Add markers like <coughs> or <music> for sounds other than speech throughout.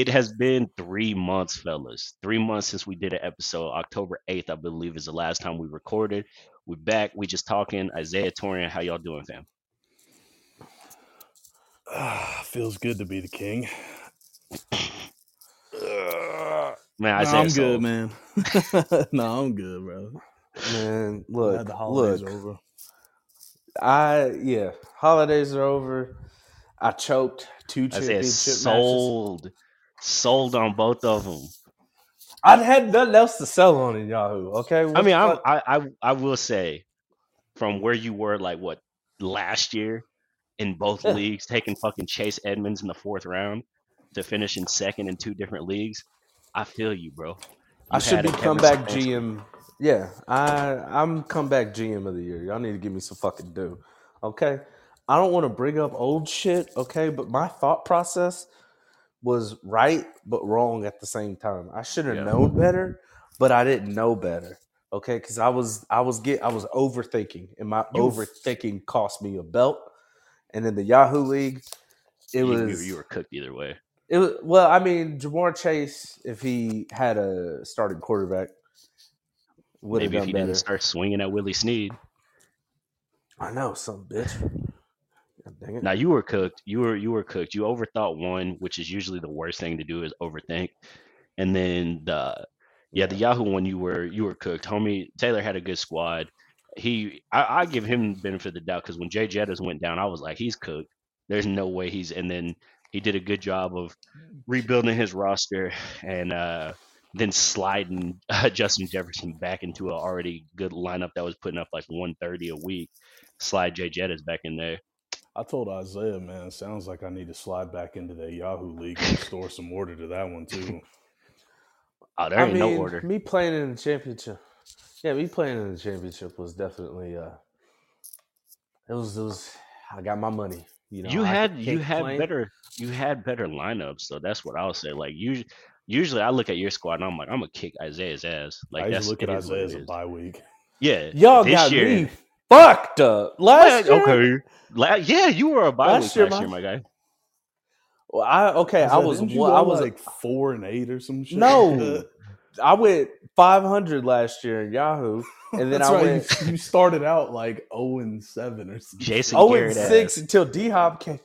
It has been three months, fellas. Three months since we did an episode. October 8th, I believe, is the last time we recorded. We're back. We just talking. Isaiah Torian, how y'all doing, fam? Ah, feels good to be the king. Man, Nah, Isaiah, I'm so- good, man. <laughs> no, I'm good, bro. Man, Glad look, the holidays look. are over. I yeah, holidays are over. I choked two Isaiah championship matches. sold, sold on both of them. I had nothing else to sell on in Yahoo. Okay, I What mean, I'm. I, I, I will say, from where you were, like what last year in both Yeah. leagues, taking fucking Chase Edmonds in the fourth round to finish in second in two different leagues. I feel you, bro. I should be comeback. GM. Yeah, I I'm comeback GM of the year. Y'all need to give me some fucking due. Okay, I don't want to bring up old shit. Okay, but my thought process was right but wrong at the same time. I should have Yeah. known better, but I didn't know better. Okay, because I was I was get I was overthinking, and my You- overthinking cost me a belt. And in the Yahoo League, it You- was you were cooked either way. it was well. I mean, Ja'Marr Chase, if he had a starting quarterback, would have Maybe if he better. didn't start swinging at Willie Sneed. I know, some bitch. God dang it. Now you were cooked. You were you were cooked. You overthought one, which is usually the worst thing to do is overthink. And then the yeah, the Yahoo one you were you were cooked. Homie Taylor had a good squad. He I, I give him the benefit of the doubt because when Jay Jettas went down, I was like, he's cooked. There's no way he's and then he did a good job of rebuilding his roster and uh then sliding <laughs> uh, Justin Jefferson back into an already good lineup that was putting up like 130 a week. Slide Jay Jettas back in there. I told Isaiah, man, it sounds like I need to slide back into the Yahoo League and <laughs> restore some order to that one too. Oh, there I ain't mean, no order. me playing in the championship. Yeah, me playing in the championship was definitely. uh It was. It was. I got my money. You know, you I had you had complain. better you had better lineups so that's what i'll say like usually usually i look at your squad and i'm like i'm gonna kick isaiah's ass like I that's usually look at it is what Isaiah as a is. bye week. yeah Y'all this got year- me fucked up last Well, year. okay La- yeah you were a bye Last week year, last my- year my guy Well, I okay. I was. didn't you one- I was like four and eight or some shit. No. <laughs> I went 500 last year in Yahoo, and then That's I right. went You, <laughs> you started out like zero and seven or something. jason Oh, Garrett and ass. six until D Hop came.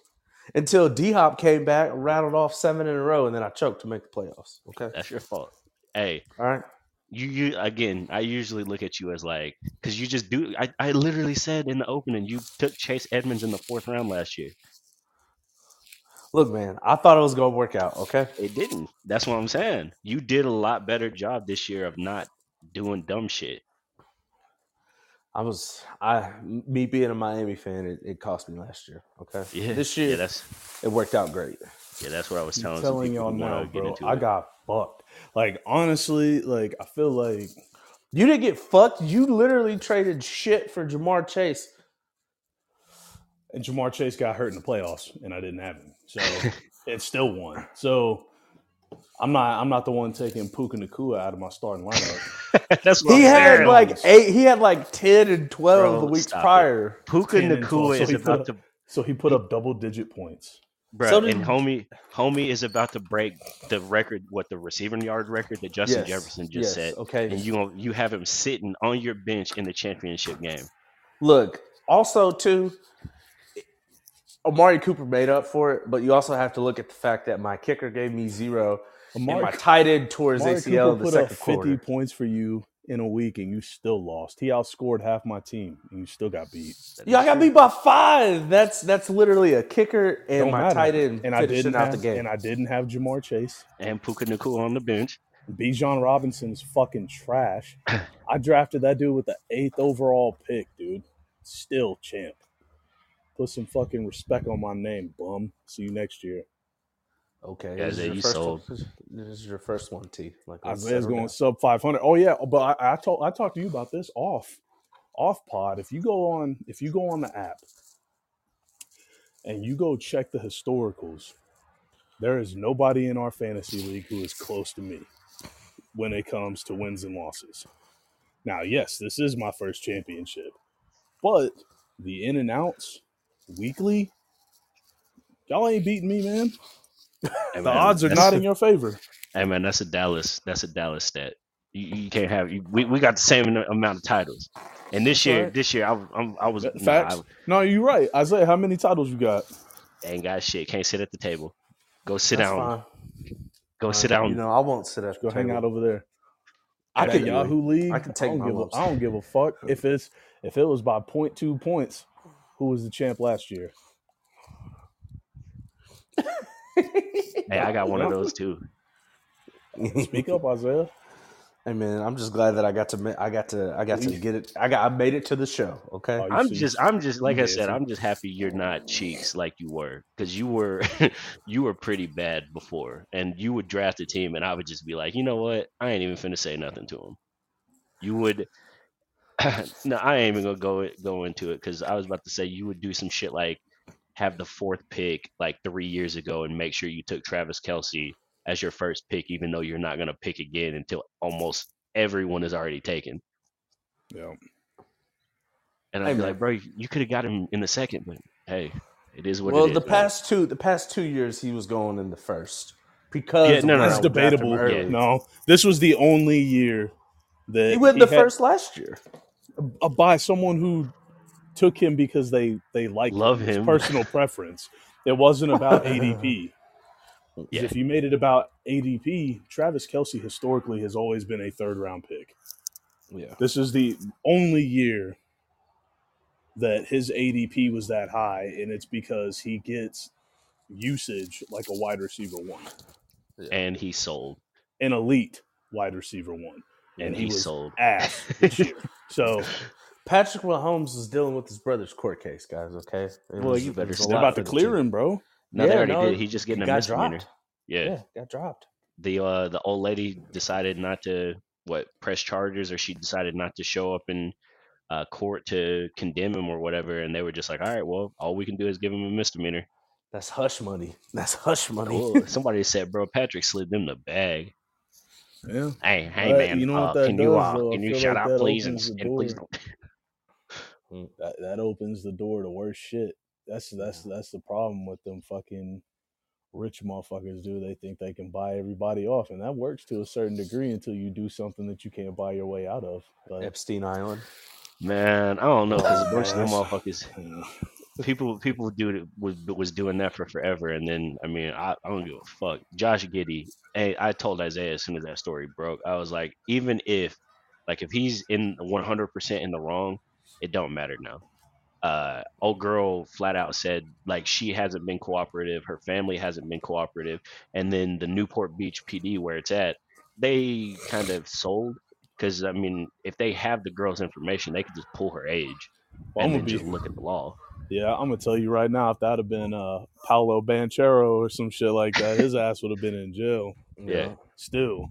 Until D Hop came back, rattled off seven in a row, and then I choked to make the playoffs. Okay, that's your fault hey all right. You you again i usually look at you as like because you just do I, I literally said in the opening you took chase edmonds in the fourth round last year Look, man, I thought it was gonna work out. Okay, It didn't. That's what I'm saying. You did a lot better job this year of not doing dumb shit. I was I me being a Miami fan, it, it cost me last year. Okay, Yeah. this year Yeah, that's it worked out great. yeah, that's what I was telling, telling y'all now, bro. I got fucked. Like honestly, like I feel like You didn't get fucked. You literally traded shit for Ja'Marr Chase. and Ja'Marr Chase got hurt in the playoffs, and I didn't have him, so <laughs> it still won. So I'm not I'm not the one taking Puka Nacua out of my starting lineup. <laughs> that's what He I'm had saying. like eight. He had like ten and twelve Bro, the weeks stop it. prior. Puka 10 and 12, Nacua so is he put about up- to So he put up double digit points. Bro, So did- and homie homie is about to break the record what the receiving yard record that Justin Yes, Jefferson just yes, set. Okay. And you gon- you have him sitting on your bench in the championship game. Look, also too, Amari Cooper made up for it, but you also have to look at the fact that my kicker gave me zero, and Amari, my tight end tore his Amari ACL in Cooper the put up 50 quarter. points for you in a week, and you still lost. He outscored half my team, and you still got beat. That Yeah, I got true. beat by five. That's that's literally a kicker and Don't my matter. tight end And I didn't out have, the game. and I didn't have Ja'Marr Chase. and Puka Nacua on the bench. Bijan Robinson is fucking trash. <laughs> I drafted that dude with the eighth overall pick, dude. Still champ. Put some fucking respect on my name, bum. See you next year. Okay, Yeah, this, is your you first sold. one. this is your first one, T. Like let's Isaiah's going down. sub 500. Oh yeah, but I, I told I talked to you about this off off pod. If you go on if you go on the app and you go check the historicals, there is nobody in our fantasy league who is close to me when it comes to wins and losses. Now, yes, this is my first championship, but the in and outs weekly, y'all ain't beating me, man. Hey, The man, odds are that's- not in your favor. Hey man, that's a Dallas. That's a Dallas stat. You, you can't have. You, we we got the same amount of titles, and this year, right. this year I was I'm, I was nah, Facts. No, you're right. Isaiah, how many titles you got? Ain't got shit. Can't sit at the table. Go sit That's down. fine. Go Fine. sit down. You know, I won't sit at Go the hang table. out over there. I That could Yahoo League. I can take I don't my give a, lumps. I don't give a fuck if it's if it was by two points. Who was the champ last year? Hey, I got one of those too. <laughs> Speak up, Isaiah. Hey man, I'm just glad that I got to I got to I got to get it. I got I made it to the show. Okay. Oh, I'm see- just, I'm just, like I said, so- I'm just happy you're not cheeks like you were, because you were, <laughs> you were pretty bad before, and you would draft a team, and I would just be like, you know what, I ain't even finna say nothing to him. You would, <laughs> no, I ain't even gonna go go into it, because I was about to say you would do some shit like have the fourth pick like three years ago, and make sure you took Travis Kelce as your first pick, even though you're not gonna pick again until almost everyone is already taken. Yeah. And I'd be man. like, bro, you could have got him in the second, but hey, it is what it is well, it is. the man." past two the past two years he was going in the first because Yeah, no, no, when That's I debatable. early. No, this was the only year that He went the had- first last year. uh, by someone who took him because they they like Love It's him. personal preference. It wasn't about <laughs> ADP. Yeah. If you made it about ADP, Travis Kelce historically has always been a third round pick. Yeah. This is the only year that his ADP was that high, and it's because he gets usage like a wide receiver one, and he sold, an elite wide receiver one, and he he was sold. ass this <laughs> year. So Patrick Mahomes is dealing with his brother's court case, guys. Okay. It Well, was- you better stop. they're about to the clear team. him, bro. No, they already no, did. He's just getting he a misdemeanor. dropped. Yeah. Yeah, got dropped. The uh the old lady decided not to what press charges, or she decided not to show up in uh, court to condemn him or whatever, and they were just like, all right, well, all we can do is give him a misdemeanor. That's hush money. That's hush money. Well, <laughs> somebody said, bro, Patrick slid them the bag. Yeah. Hey, hey, But man, you know uh, what that can you uh, can you like out, please, and, and please door. <laughs> don't. that that opens the door to worse shit. That's that's that's the problem with them fucking rich motherfuckers. Do they think they can buy everybody off, and that works to a certain degree until you do something that you can't buy your way out of. But Epstein Island. Man, I don't know because a bunch of them motherfuckers, mm, <sighs> people, people do it was was doing that for forever, and then I mean, I, I don't give a fuck. Josh Giddey, hey, I told Isaiah as soon as that story broke, I was like, even if, like, if he's in one hundred percent in the wrong, it don't matter now. Uh, old girl flat out said like she hasn't been cooperative, her family hasn't been cooperative, and then the Newport Beach PD where it's at, they kind of sold because I mean, if they have the girl's information, they could just pull her age I'm and then be just look at the law. yeah. I'm gonna tell you right now, if that had been uh Paolo Banchero or some shit like that, his <laughs> ass would have been in jail. Yeah. Still,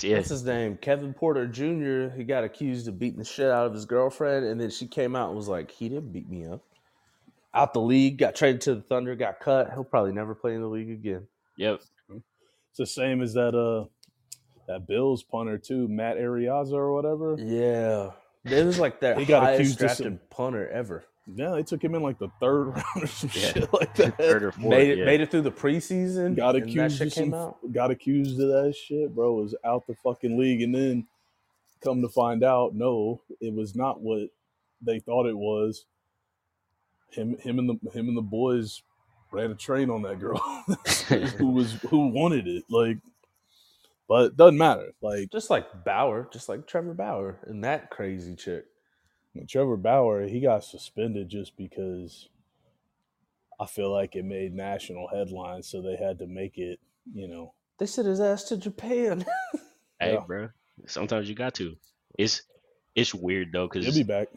Yeah, What's his name? Kevin Porter Jr. He got accused of beating the shit out of his girlfriend, and then she came out and was like, "He didn't beat me up." Out the league, got traded to the Thunder, got cut. He'll probably never play in the league again. yep. it's the same as that uh that Bills punter too, Matt Araiza or whatever. Yeah, it was like their He got highest accused of drafted some- punter ever. Yeah, they took him in like the third <laughs> round or some Yeah. shit like that. Third or fourth. made it yeah. made it through the preseason. got and that accused shit of some, came out. got accused of that shit, bro. Was out the fucking league, and then come to find out, no, it was not what they thought it was. Him, him, and the him and the boys ran a train on that girl <laughs> who was who wanted it, like. But it doesn't matter. Like Just like Bauer, just like Trevor Bauer and that crazy chick. Trevor Bauer, he got suspended just because I feel like it made national headlines, so they had to make it, you know, They sent his ass to Japan. <laughs> Hey, Yeah. bro. Sometimes you got to. It's it's weird though because he'll be back.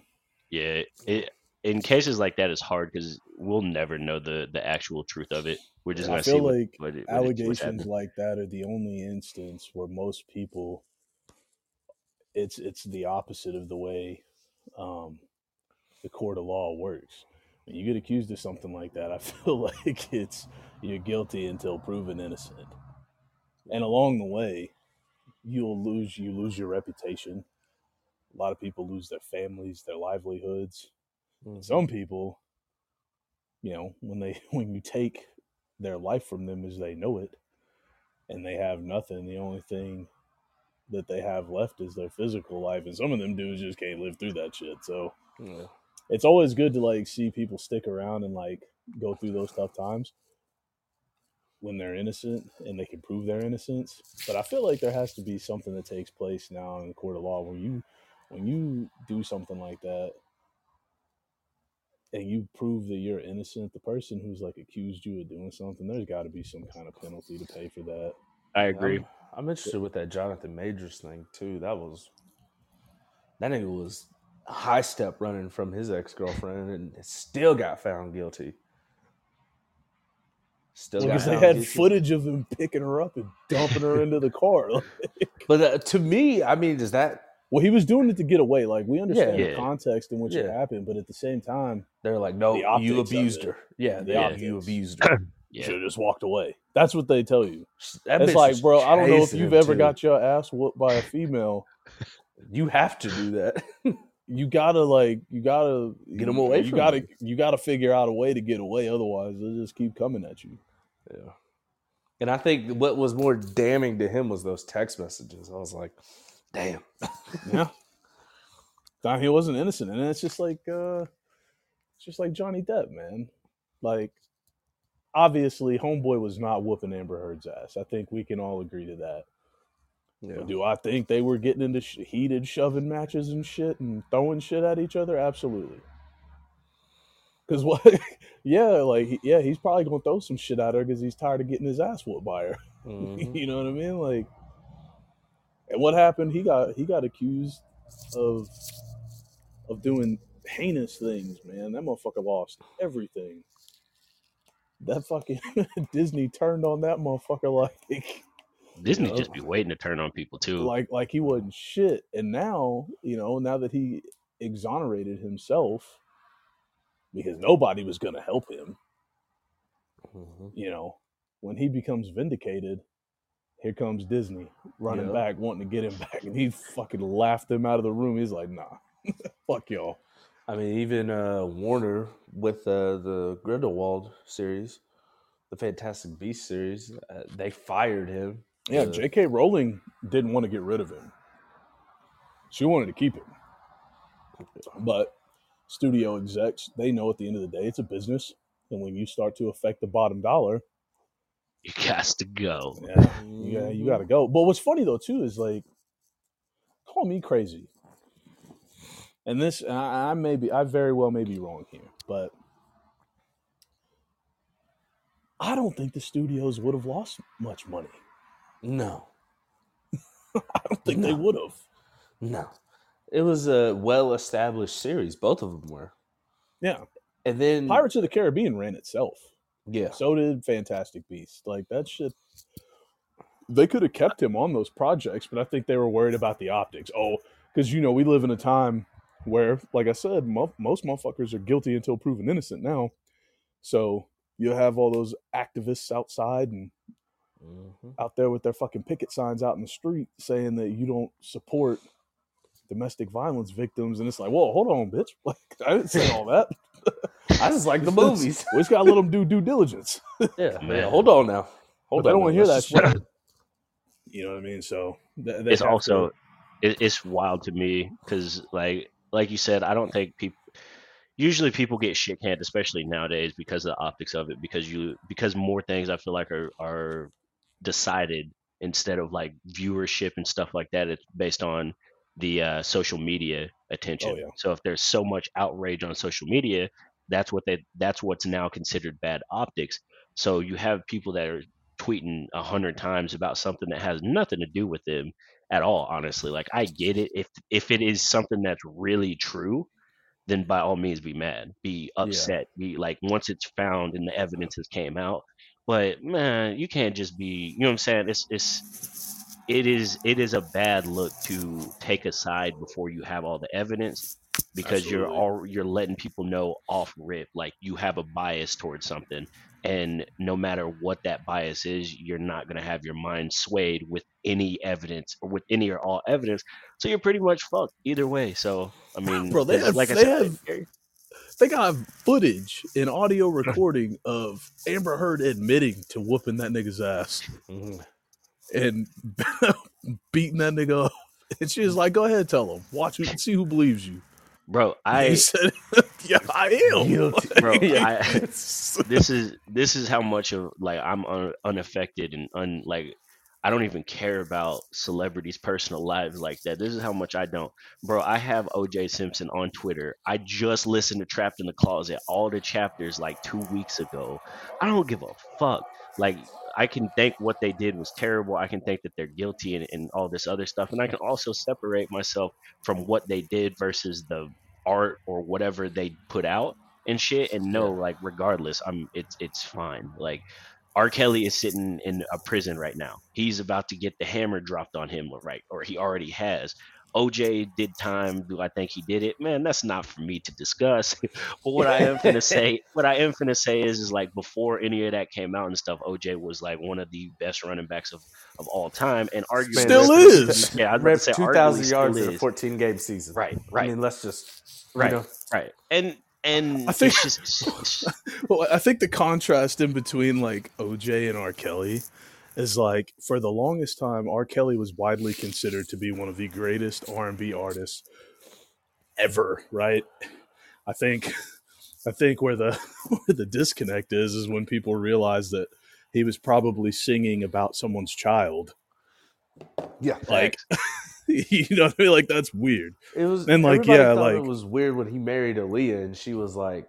yeah, it in cases like that it's hard because we'll never know the the actual truth of it. We're just I gonna see feel what, like what, what it- allegations happening. like that are the only instance where most people it's it's the opposite of the way um, the court of law works. When you get accused of something like that i <laughs> feel like it's you're guilty until proven innocent. And along the way you'll lose you lose your reputation. A lot of people lose their families their livelihoods. Some people you know when they <laughs> when you take their life from them as they know it, and they have nothing. The only thing that they have left is their physical life, and some of them dudes just can't live through that shit. So Yeah. it's always good to like see people stick around and like go through those tough times when they're innocent and they can prove their innocence. But I feel like there has to be something that takes place now in the court of law when you when you do something like that and you prove that you're innocent, the person who's like accused you of doing something, there's got to be some kind of penalty to pay for that. I agree. I'm, I'm interested with that Jonathan Majors thing too. That was that nigga was high step running from his ex girlfriend and still got found guilty. Still got Because they had guilty. footage of him picking her up and dumping her into the car. <laughs> But uh, to me, I mean, does that Well, he was doing it to get away. Like we understand Yeah. the context in which it happened, but at the same time, they're like, no, The you abused her. Yeah, The they, you abused her. <clears throat> Yeah. should have just walked away. That's what they tell you. That it's like, bro, I don't know if you've ever too. got your ass whooped by a female. <laughs> You have to do that. <laughs> You gotta like, you gotta get them away You from gotta, you. you gotta figure out a way to get away. Otherwise, they'll just keep coming at you. Yeah. And I think what was more damning to him was those text messages. I was like, damn. <laughs> Yeah. Thought he wasn't innocent, and it's just like, uh it's just like Johnny Depp, man. Like, obviously, Homeboy was not whooping Amber Heard's ass. I think we can all agree to that. Yeah. Do I think they were getting into sh- heated shoving matches and shit and throwing shit at each other? Absolutely. Because what? <laughs> yeah, like yeah, he's probably gonna throw some shit at her because he's tired of getting his ass whooped by her. <laughs> Mhm. you know what I mean? Like, and what happened? He got he got accused of of doing heinous things. Man, that motherfucker lost everything. That fucking <laughs> Disney turned on that motherfucker <laughs> like Disney know? just be waiting to turn on people too. like like he wasn't shit. And now, you know, now that he exonerated himself because nobody was gonna help him, Mhm. you know, when he becomes vindicated, here comes Disney running Yeah. back, wanting to get him <laughs> back, and he fucking laughed him out of the room. He's like, nah, fuck y'all. I mean, even uh, Warner with uh, the Grindelwald series, the Fantastic Beast series, uh, they fired him. Yeah, Uh, J.K. Rowling didn't want to get rid of him. She wanted to keep him. But studio execs, they know at the end of the day it's a business. And when you start to affect the bottom dollar, you got to go. yeah, you, you got to go. But what's funny though too is like, call me crazy, and this I, I may be I very well may be wrong here, but I don't think the studios would have lost much money. <laughs> No, I don't think they would have. no. It was a well-established series. Both of them were. Yeah, And then Pirates of the Caribbean ran itself. yeah, So did Fantastic Beasts. Like that shit. They could have kept him on those projects, but I think they were worried about the optics. Oh, because you know we live in a time where, like I said, mo- most motherfuckers are guilty until proven innocent now. So you'll have all those activists outside and Mhm. out there with their fucking picket signs out in the street saying that you don't support domestic violence victims, and it's like, whoa, hold on, bitch! <laughs> Like I didn't say all that. <laughs> I just like the <laughs> movies. we just gotta let them do due diligence. yeah, Man. man. Hold on now. But Hold they on. don't want to hear that shit. You know what I mean? So th- they it's also to- it, it's wild to me because like like you said, I don't think people usually people get shit canned, especially nowadays because of the optics of it. Because you because more things I feel like are are decided instead of like viewership and stuff like that. It's based on the uh, social media attention. Oh, yeah. So if there's so much outrage on social media, that's what they that's what's now considered bad optics. So you have people that are tweeting a hundred times about something that has nothing to do with them at all. Honestly, like I get it. If if it is something that's really true, then by all means be mad, be upset, be like once it's found and the evidence has came out. But man, you can't just be. You know what I'm saying? It's it's it is it is a bad look to take a side before you have all the evidence because you're all you're letting people know off rip like you have a bias towards something and no matter what that bias is you're not going to have your mind swayed with any evidence or with any or all evidence so you're pretty much fucked either way so i mean <laughs> Bro, they 'cause have- like i they said have- they got footage and audio recording of Amber Heard admitting to whooping that nigga's ass Mhm. and <laughs> beating that nigga up. And she was like, "Go ahead, tell him. Watch see who believes you." Bro. I said, <laughs> "Yeah, I am." Guilty. bro. <laughs> I, <laughs> this is this is how much of like I'm un, unaffected and un like I don't even care about celebrities' personal lives like that. This is how much I don't, bro. I have OJ Simpson on Twitter. I just listened to Trapped in the Closet, all the chapters like two weeks ago. I don't give a fuck. Like I can think what they did was terrible. I can think that they're guilty and, and all this other stuff, and I can also separate myself from what they did versus the art or whatever they put out and shit and know like regardless i'm it's it's fine. Like r. Kelly is sitting in a prison right now. He's about to get the hammer dropped on him right or he already has oj did time do i think he did it man that's not for me to discuss <laughs> but what i am gonna say <laughs> what i am gonna say is is like before any of that came out and stuff oj was like one of the best running backs of of all time and arguably Still Man, is. yeah i was about say two thousand yards in a fourteen game season. right right. I right mean, let's just you right know, right and and I think- it's just <laughs> Well, I think the contrast in between like OJ and R. Kelly is like for the longest time, R. Kelly was widely considered to be one of the greatest R and B artists ever. Right? I think, I think where the <laughs> where the disconnect is is when people realize that he was probably singing about someone's child. yeah. Like, <laughs> you know what I mean? Like that's weird. It was And, like, yeah, like- it was weird when he married Aaliyah and she was like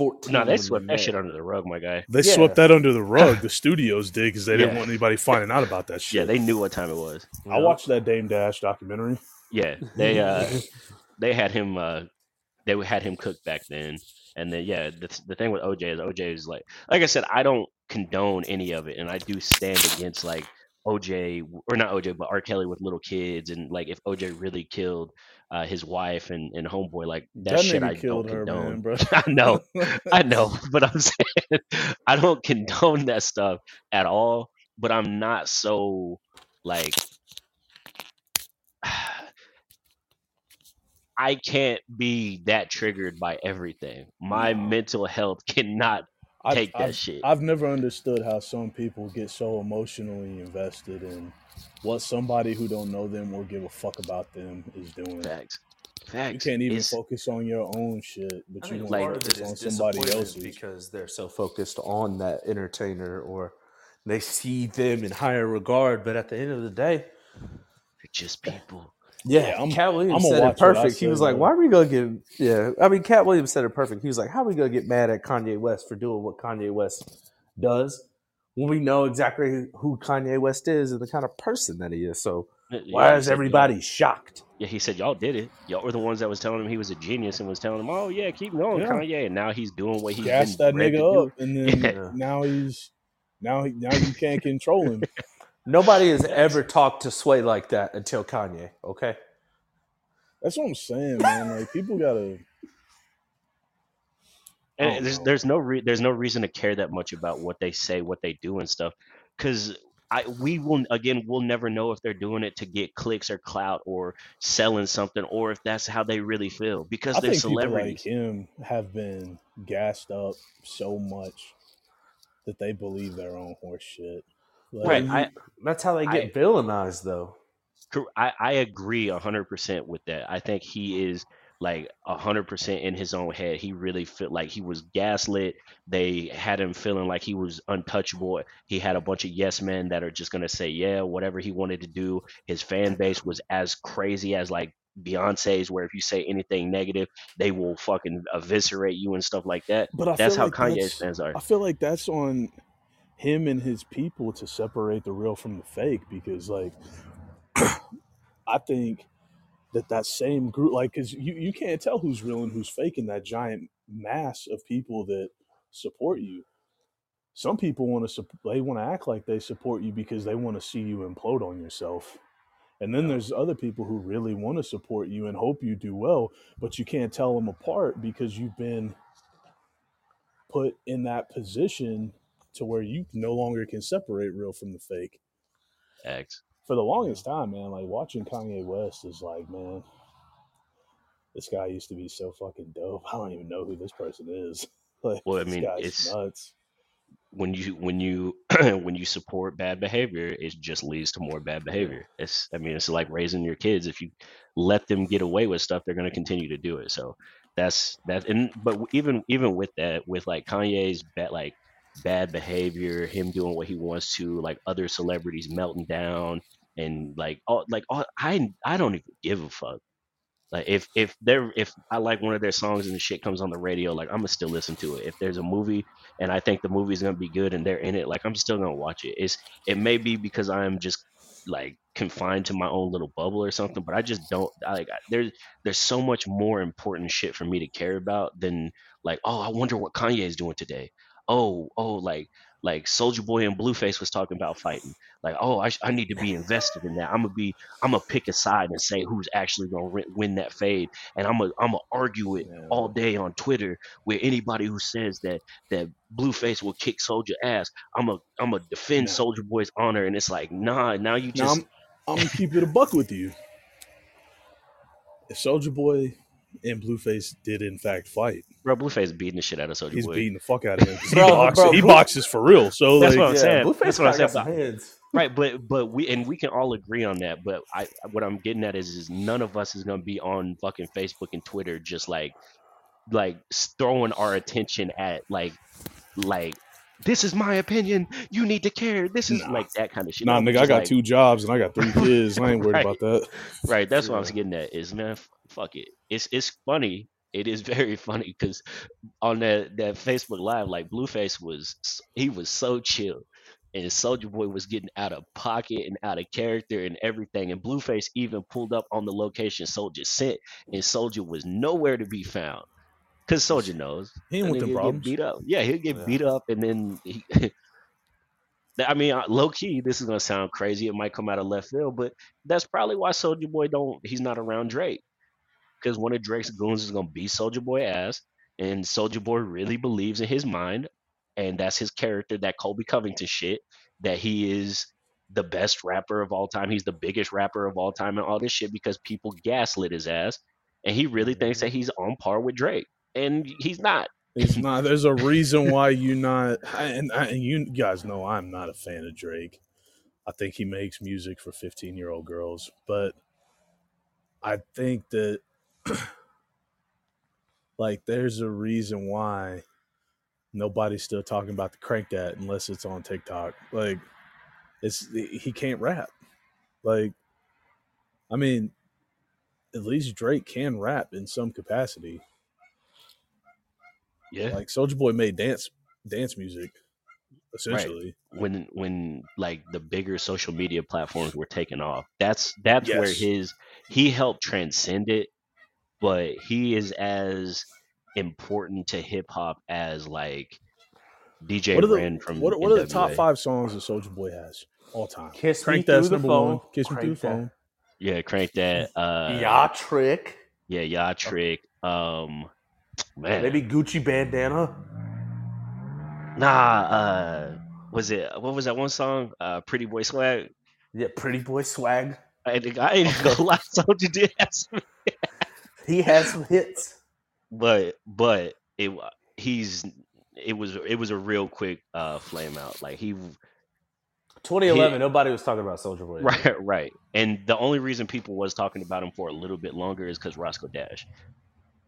fourteen. no they swept that shit under the rug my guy They Yeah. swept that under the <laughs> rug. The studios did because they didn't Yeah. want anybody finding out about that <laughs> shit. yeah they knew what time it was you I know? watched that Dame Dash documentary. Yeah, they uh <laughs> they had him uh they had him cooked back then. And then yeah, the the thing with OJ is OJ is like like I said, I don't condone any of it and I do stand against like OJ or not OJ but R. Kelly with little kids and like if OJ really killed uh his wife and, and homeboy like that, That, shit I don't her, condone. man. <laughs> I know. I know, <laughs> but I'm saying I don't condone that stuff at all. But I'm not so like <sighs> I can't be that triggered by everything. My No. mental health <laughs> cannot I've- take that I've, shit. I've never understood how some people get so emotionally invested in what somebody who don't know them or give a fuck about them is doing. Facts. Facts. You can't even It's- focus on your own shit, I but you think want like- to focus on somebody else's. because they're so focused on that entertainer or they see them in higher regard. But at the end of the day, they're just people. Yeah, I'm- Katt Williams I'ma said it watch what I perfect. He was like, bro. "Why are we gonna get?" Yeah, I mean, Katt Williams said it perfect. He was like, "How are we gonna get mad at Kanye West for doing what Kanye West does when we know exactly who Kanye West is and the kind of person that he is?" So Yeah, why is said, everybody shocked? Yeah, he said y'all did it. Y'all were the ones that was telling him he was a genius and was telling him, "Oh yeah, keep going, Yeah. Kanye." And now he's doing what he's gas been that bred to nigga do. up, and then <laughs> Yeah. now he's now he, now you can't control him. <laughs> Nobody has ever talked to Sway like that until Kanye. Okay, That's what I'm saying, man. Like people gotta. And there's there's no re- there's no reason to care that much about what they say, what they do, and stuff, because I we will again we'll never know if they're doing it to get clicks or clout or selling something, or if that's how they really feel because I they're think people like celebrities. him have been gassed up so much that they believe their own horse shit. Like, Right, mm-hmm. I that's how they get I- villainized, though. I, I agree hundred percent with that. I think he is like hundred percent in his own head. He really felt like he was gaslit. They had him feeling like he was untouchable. He had a bunch of yes men that are just gonna say yeah, whatever he wanted to do. His fan base was as crazy as like Beyonce's, where if you say anything negative, they will fucking eviscerate you and stuff like that. but I That's feel how like Kanye's fans are. I feel like that's on him and his people to separate the real from the fake because, like, <clears throat> I think that that same group, like, because you, you can't tell who's real and who's fake in that giant mass of people that support you. Some people want to they want to act like they support you because they want to see you implode on yourself. And then there's other people who really want to support you and hope you do well, but you can't tell them apart because you've been put in that position to where you no longer can separate real from the fake. X. For the longest time, man, like watching Kanye West is like, man, this guy used to be so fucking dope. <laughs> I don't even know who this person is. <laughs> Like, Well, I this mean, guy's it's- nuts. when you when you <clears throat> when you support bad behavior, it just leads to more bad behavior. It's I mean, it's like raising your kids. If you let them get away with stuff, they're going to continue to do it. So that's that. And but even even with that, with like Kanye's bet, like bad behavior, him doing what he wants to, like other celebrities melting down, and like all like all I I don't even give a fuck. Like if if they're if I like one of their songs and the shit comes on the radio, like I'm gonna still listen to it. If there's a movie and I think the movie's gonna be good and they're in it, like I'm still gonna watch it. It's it may be because I'm just like confined to my own little bubble or something, but I just don't I, like there's there's so much more important shit for me to care about than like oh I wonder what Kanye is doing today. Oh oh like like Soulja Boy and Blueface was talking about fighting. Like oh I, sh- I need to be invested in that. I'm gonna be I'm gonna pick a side and say who's actually gonna win that fade, and I'm gonna I'm gonna argue it Yeah. all day on Twitter with anybody who says that that Blueface will kick Soulja ass. I'm a I'm a defend No. Soulja Boy's honor, and it's like nah. Now you Now just I'm, I'm gonna keep it a buck with you. If Soulja Boy and Blueface did in fact fight, bro Blueface beating the shit out of Soulja he's Boy. beating the fuck out of him. 'cause Bro, he, boxes, bro, he boxes for real. So That's like, what I'm saying. Blueface That's what I'm saying. some hands. right but but we and we can all agree on that but i what i'm getting at is is none of us is going to be on fucking facebook and twitter just like like throwing our attention at like like this is my opinion you need to care this is Nah. like that kind of shit nah, nigga, I got like- two jobs and I got three <laughs> kids. I ain't worried Right. about that. right that's what i was getting at is man fuck it it's it's funny it is <laughs> very funny because on that that facebook live like blueface was he was so chill and Soulja Boy was getting out of pocket and out of character and everything. And Blueface even pulled up on the location Soulja sent, and Soulja was nowhere to be found. Cause Soulja knows He ain't with get problems. beat up. Yeah, he'll get Yeah. beat up, and then he. <laughs> I mean, uh, low key, this is gonna sound crazy. It might come out of left field, but that's probably why Soulja Boy don't. He's not around Drake, because one of Drake's goons is gonna beat Soulja Boy ass, and Soulja Boy really believes in his mind, and that's his character, that Colby Covington shit, that he is the best rapper of all time. He's the biggest rapper of all time, and all this shit because people gaslit his ass, and he really thinks that he's on par with Drake, and he's not. It's not. There's a reason why you not. And, and you guys know I'm not a fan of Drake. I think he makes music for 15 year old girls, but I think that <clears throat> like there's a reason why nobody's still talking about the crank that unless it's on TikTok. Like it's he can't rap. Like I mean, at least Drake can rap in some capacity. Yeah. Like Soulja Boy made dance dance music, essentially. when when like the bigger social media platforms were taken off that's that's where his he helped transcend it but he is as important to hip hop as like DJ What are Ren the from what, what are the top five songs that Soldier Boy has all time? Kiss Crank me that's through the number phone. one. Kiss me through the Crank that. phone. yeah crank that uh Ya trick. yeah yeah trick um man Maybe Gucci bandana. nah uh was it what was that one song uh pretty boy swag Yeah, pretty boy swag. I, I ain't gonna <laughs> lie Soulja did have some He had some hits. but but it he's it was it was a real quick uh flame out like he 2011, nobody was talking about Soulja Boy. right right and the only reason people was talking about him for a little bit longer is because Roscoe Dash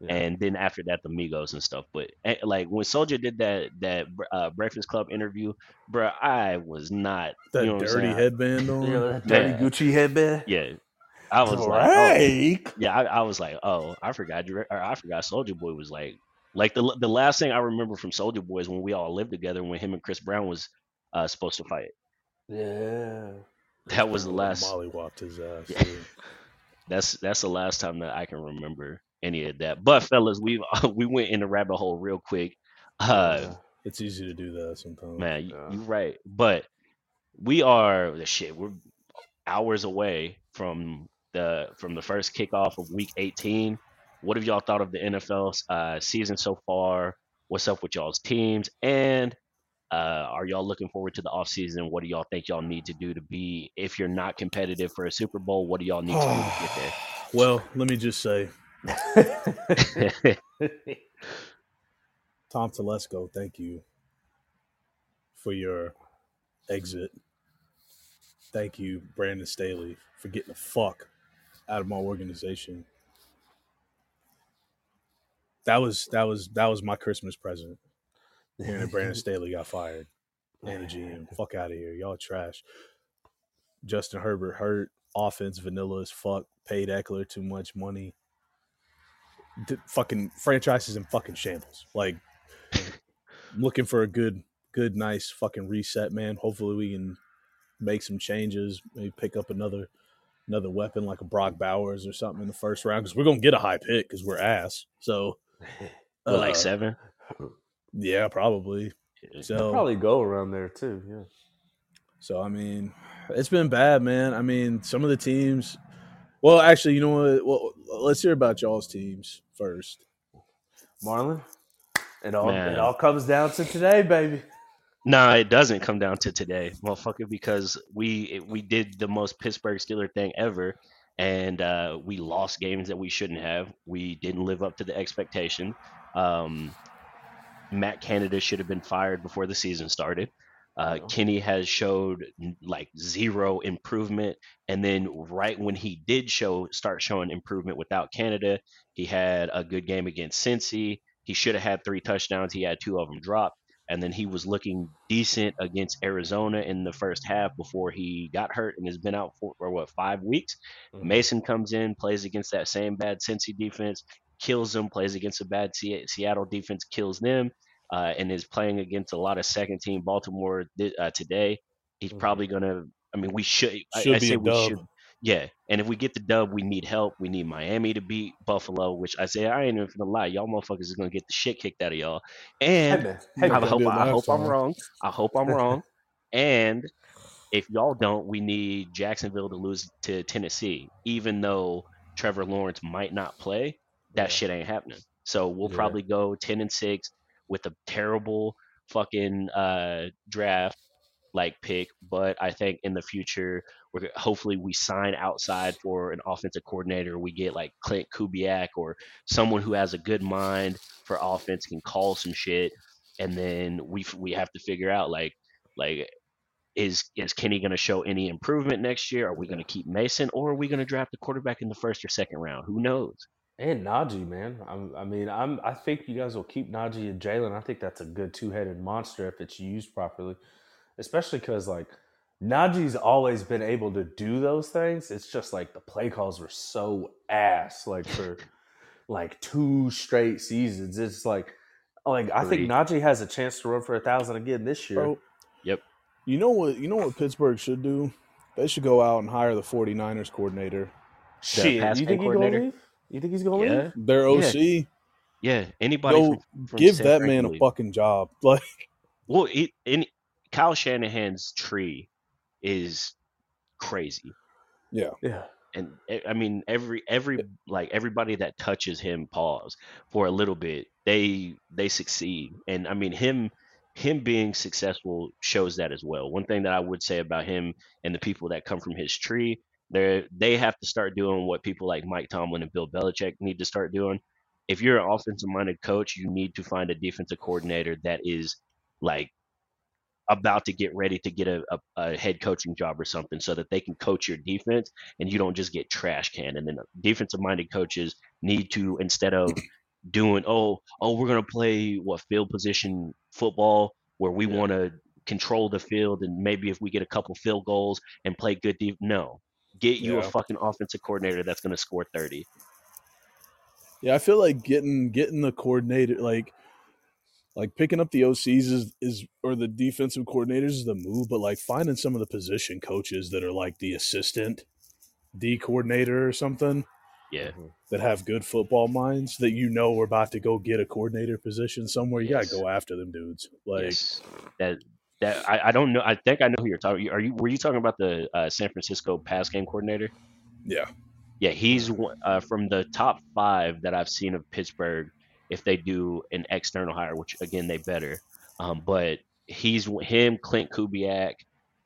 Yeah. and then after that the Migos and stuff but eh, like when Soulja did that that uh, Breakfast Club interview bro I was not That you know what dirty headband on. You know, dirty Yeah. Gucci headband. yeah I was like oh. Yeah, I, I was like, oh, I forgot. Dra- or I forgot. Soulja Boy was like, like the the last thing I remember from Soulja Boy is when we all lived together when him and Chris Brown was uh, supposed to fight. Yeah. That was the last. Molly whopped his ass. Yeah. <laughs> That's that's the last time that I can remember any of that. But fellas, we <laughs> we went in the rabbit hole real quick. Uh, Yeah. It's easy to do that sometimes. man, you, Yeah. you're right. But we are the shit. We're hours away from the from the first kickoff of Week 18. What have y'all thought of the NFL uh, season so far? What's up with y'all's teams? And uh, are y'all looking forward to the offseason? What do y'all think y'all need to do to be, if you're not competitive for a Super Bowl, what do y'all need to do to get there? <sighs> well, let me just say, <laughs> Tom Telesco, thank you for your exit. Thank you, Brandon Staley, for getting the fuck out of my organization. That was that was that was my Christmas present. Hearing that Brandon <laughs> Staley got fired and the GM. Fuck out of here. Y'all trash. Justin Herbert hurt. Offense vanilla as fuck. Paid Ekeler too much money. D- fucking franchises in fucking shambles. Like I'm looking for a good, good, nice fucking reset, man. Hopefully we can make some changes. Maybe pick up another another weapon like a Brock Bowers or something in the first round because we're gonna get a high pick because we're ass. So <laughs> Well, like uh, seven. yeah, probably. So Probably go around there too. Yeah. So I mean, it's been bad, man. I mean, some of the teams. Well, actually, you know what? Well, let's hear about y'all's teams first. Marlon, it all Man. it all comes down to today, baby. No, it doesn't come down to today, motherfucker, because we it- we did the most Pittsburgh Steeler thing ever, and uh, we lost games that we shouldn't have. We didn't live up to the expectation. Um, Matt Canada should have been fired before the season started. Uh, Yeah. Kenny has showed like zero improvement, and then right when he did show start showing improvement without Canada, he had a good game against Cincy. He should have had three touchdowns. He had two of them dropped and then he was looking decent against Arizona in the first half before he got hurt and has been out for, for what five weeks. Mhm. Mason comes in, plays against that same bad Cincy defense, kills them, plays against a bad Se- Seattle defense, kills them, uh, and is playing against a lot of second team Baltimore thi- uh, today. He's Mhm. probably gonna. I mean, we should. Should I be say a we dub. should. Yeah, and if we get the dub, we need help. We need Miami to beat Buffalo, which I say I ain't even gonna lie, y'all motherfuckers is gonna get the shit kicked out of y'all. And man, hey I hope I hope I'm wrong. I hope I'm wrong. <laughs> And if y'all don't, we need Jacksonville to lose to Tennessee, even though Trevor Lawrence might not play. That Yeah. shit ain't happening. So we'll Yeah. probably go ten and six with a terrible fucking uh, draft like pick. But I think in the future, we're hopefully we sign outside for an offensive coordinator. We get like Klint Kubiak or someone who has a good mind for offense, can call some shit, and then we we have to figure out like like is is Kenny going to show any improvement next year? Are we going to keep Mason, or are we going to draft the quarterback in the first or second round? Who knows? And Najee, man. I'm, I mean, I'm. I think you guys will keep Najee and Jalen. I think that's a good two-headed monster if it's used properly, especially because like Najee's always been able to do those things. It's just like the play calls were so ass, like for <laughs> like two straight seasons. It's like, like I Three. think Najee has a chance to run for a thousand again this year. Bro, Yep. you know what? You know what Pittsburgh should do? They should go out and hire the 49ers coordinator. Shit, pass you think he's gonna coordinator? leave? You think he's gonna Yeah, leave? Their Yeah. OC. yeah. Anybody Go from, from give San that Fran man can a fucking job. <laughs> Like Well, it, in Kyle Shanahan's tree is crazy. Yeah. Yeah. And I mean every every like everybody that touches him pause for a little bit they they succeed and I mean him him being successful shows that as well. One thing that I would say about him and the people that come from his tree, they they have to start doing what people like Mike Tomlin and Bill Belichick need to start doing. If you're an offensive minded coach, you need to find a defensive coordinator that is like about to get ready to get a, a, a head coaching job or something so that they can coach your defense and you don't just get trash canned. And then defensive minded coaches need to instead of doing oh oh we're gonna play what field position football where we Yeah. want to control the field and maybe if we get a couple field goals and play good deep no get you a fucking offensive coordinator that's gonna score 30 Yeah, I feel like getting getting the coordinator like like picking up the OCs is, is or the defensive coordinators is the move, but like finding some of the position coaches that are like the assistant D coordinator or something yeah mm-hmm. that have good football minds that you know we are about to go get a coordinator position somewhere. You Yes. gotta go after them dudes. Like yes that that I, I don't know i think i know who you're talking are you were you talking about the uh, san francisco pass game coordinator yeah. Yeah, he's uh, from the top five that I've seen of Pittsburgh. If they do an external hire, which again they better, um, but he's him, Klint Kubiak.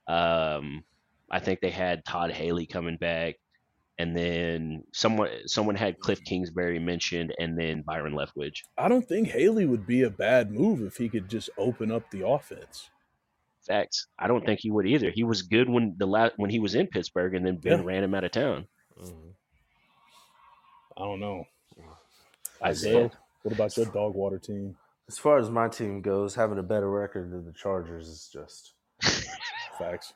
Um, I think they had Todd Haley coming back. and then someone someone had Cliff Kingsbury mentioned, and then Byron Leftwich. I don't think Haley would be a bad move if he could just open up the offense. Facts. I don't think he would either. He was good when the last when he was in Pittsburgh, and then Ben Yeah. ran him out of town. Mhm. I don't know. Isaiah, What about your dog water team? As far as my team goes, having a better record than the Chargers is just <laughs> Facts.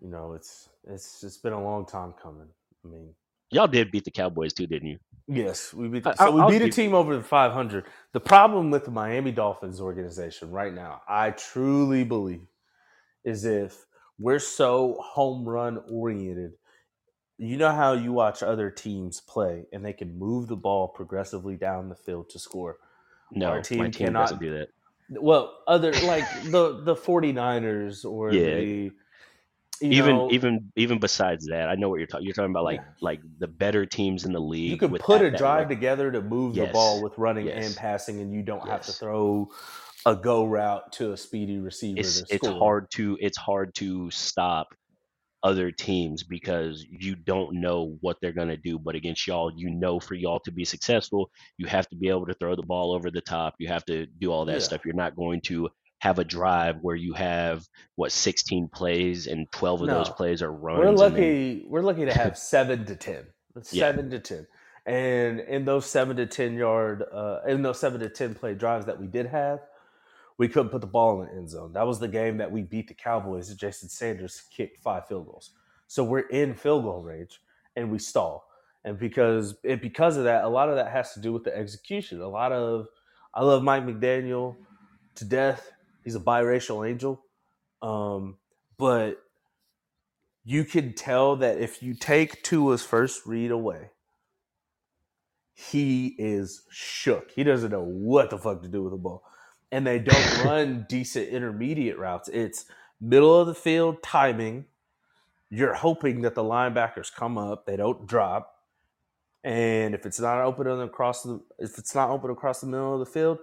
you know it's it's it's been a long time coming. I mean, y'all did beat the Cowboys too, didn't you? yes, we beat so we I'll beat a team over the 500. The problem with the Miami Dolphins organization right now, I truly believe, is if we're so home run oriented. You know how you watch other teams play and they can move the ball progressively down the field to score. No, Our my team team cannot- doesn't do that. Well, other like the the 49ers or Yeah. the even know, even even besides that, I know what you're talking. You're talking about like Yeah. like the better teams in the league. you could put that- a that drive together to move the ball with running Yes. and passing, and you don't have to throw a go route to a speedy receiver. It's it's hard to it's hard to stop other teams because you don't know what they're going to do but against y'all you know for y'all to be successful you have to be able to throw the ball over the top you have to do all that Yeah. stuff you're not going to have a drive where you have what 16 plays and 12 of those plays are runs We're and then- lucky. We're lucky to have <laughs> seven to ten. Yeah. Seven to ten, and in those seven to ten yard, uh, in those seven to ten play drives that we did have, we couldn't put the ball in the end zone. That was the game that we beat the Cowboys. Jason Sanders kicked five field goals, so we're in field goal range and we stall. And because it because of that, a lot of that has to do with the execution. A lot of I love Mike McDaniel to death. He's a biracial angel, um, but you can tell that if you take Tua's first read away, he is shook. He doesn't know what the fuck to do with the ball. And they don't <laughs> run decent intermediate routes. It's middle of the field timing. You're hoping that the linebackers come up, they don't drop. And if it's not open across the if it's not open across the middle of the field,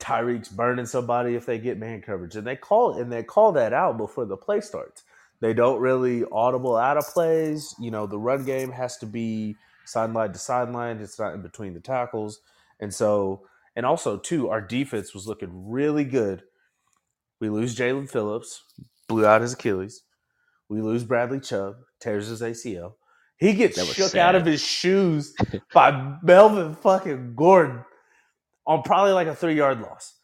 Tyreek's burning somebody if they get man coverage. And they call and they call that out before the play starts. They don't really audible out of plays. You know, the run game has to be sideline to sideline. It's not in between the tackles. And so, and also, too, our defense was looking really good. We lose Jaelan Phillips, blew out his Achilles. We lose Bradley Chubb, tears his ACL. He gets shook out of his shoes by Melvin fucking Gordon on probably like a three yard loss.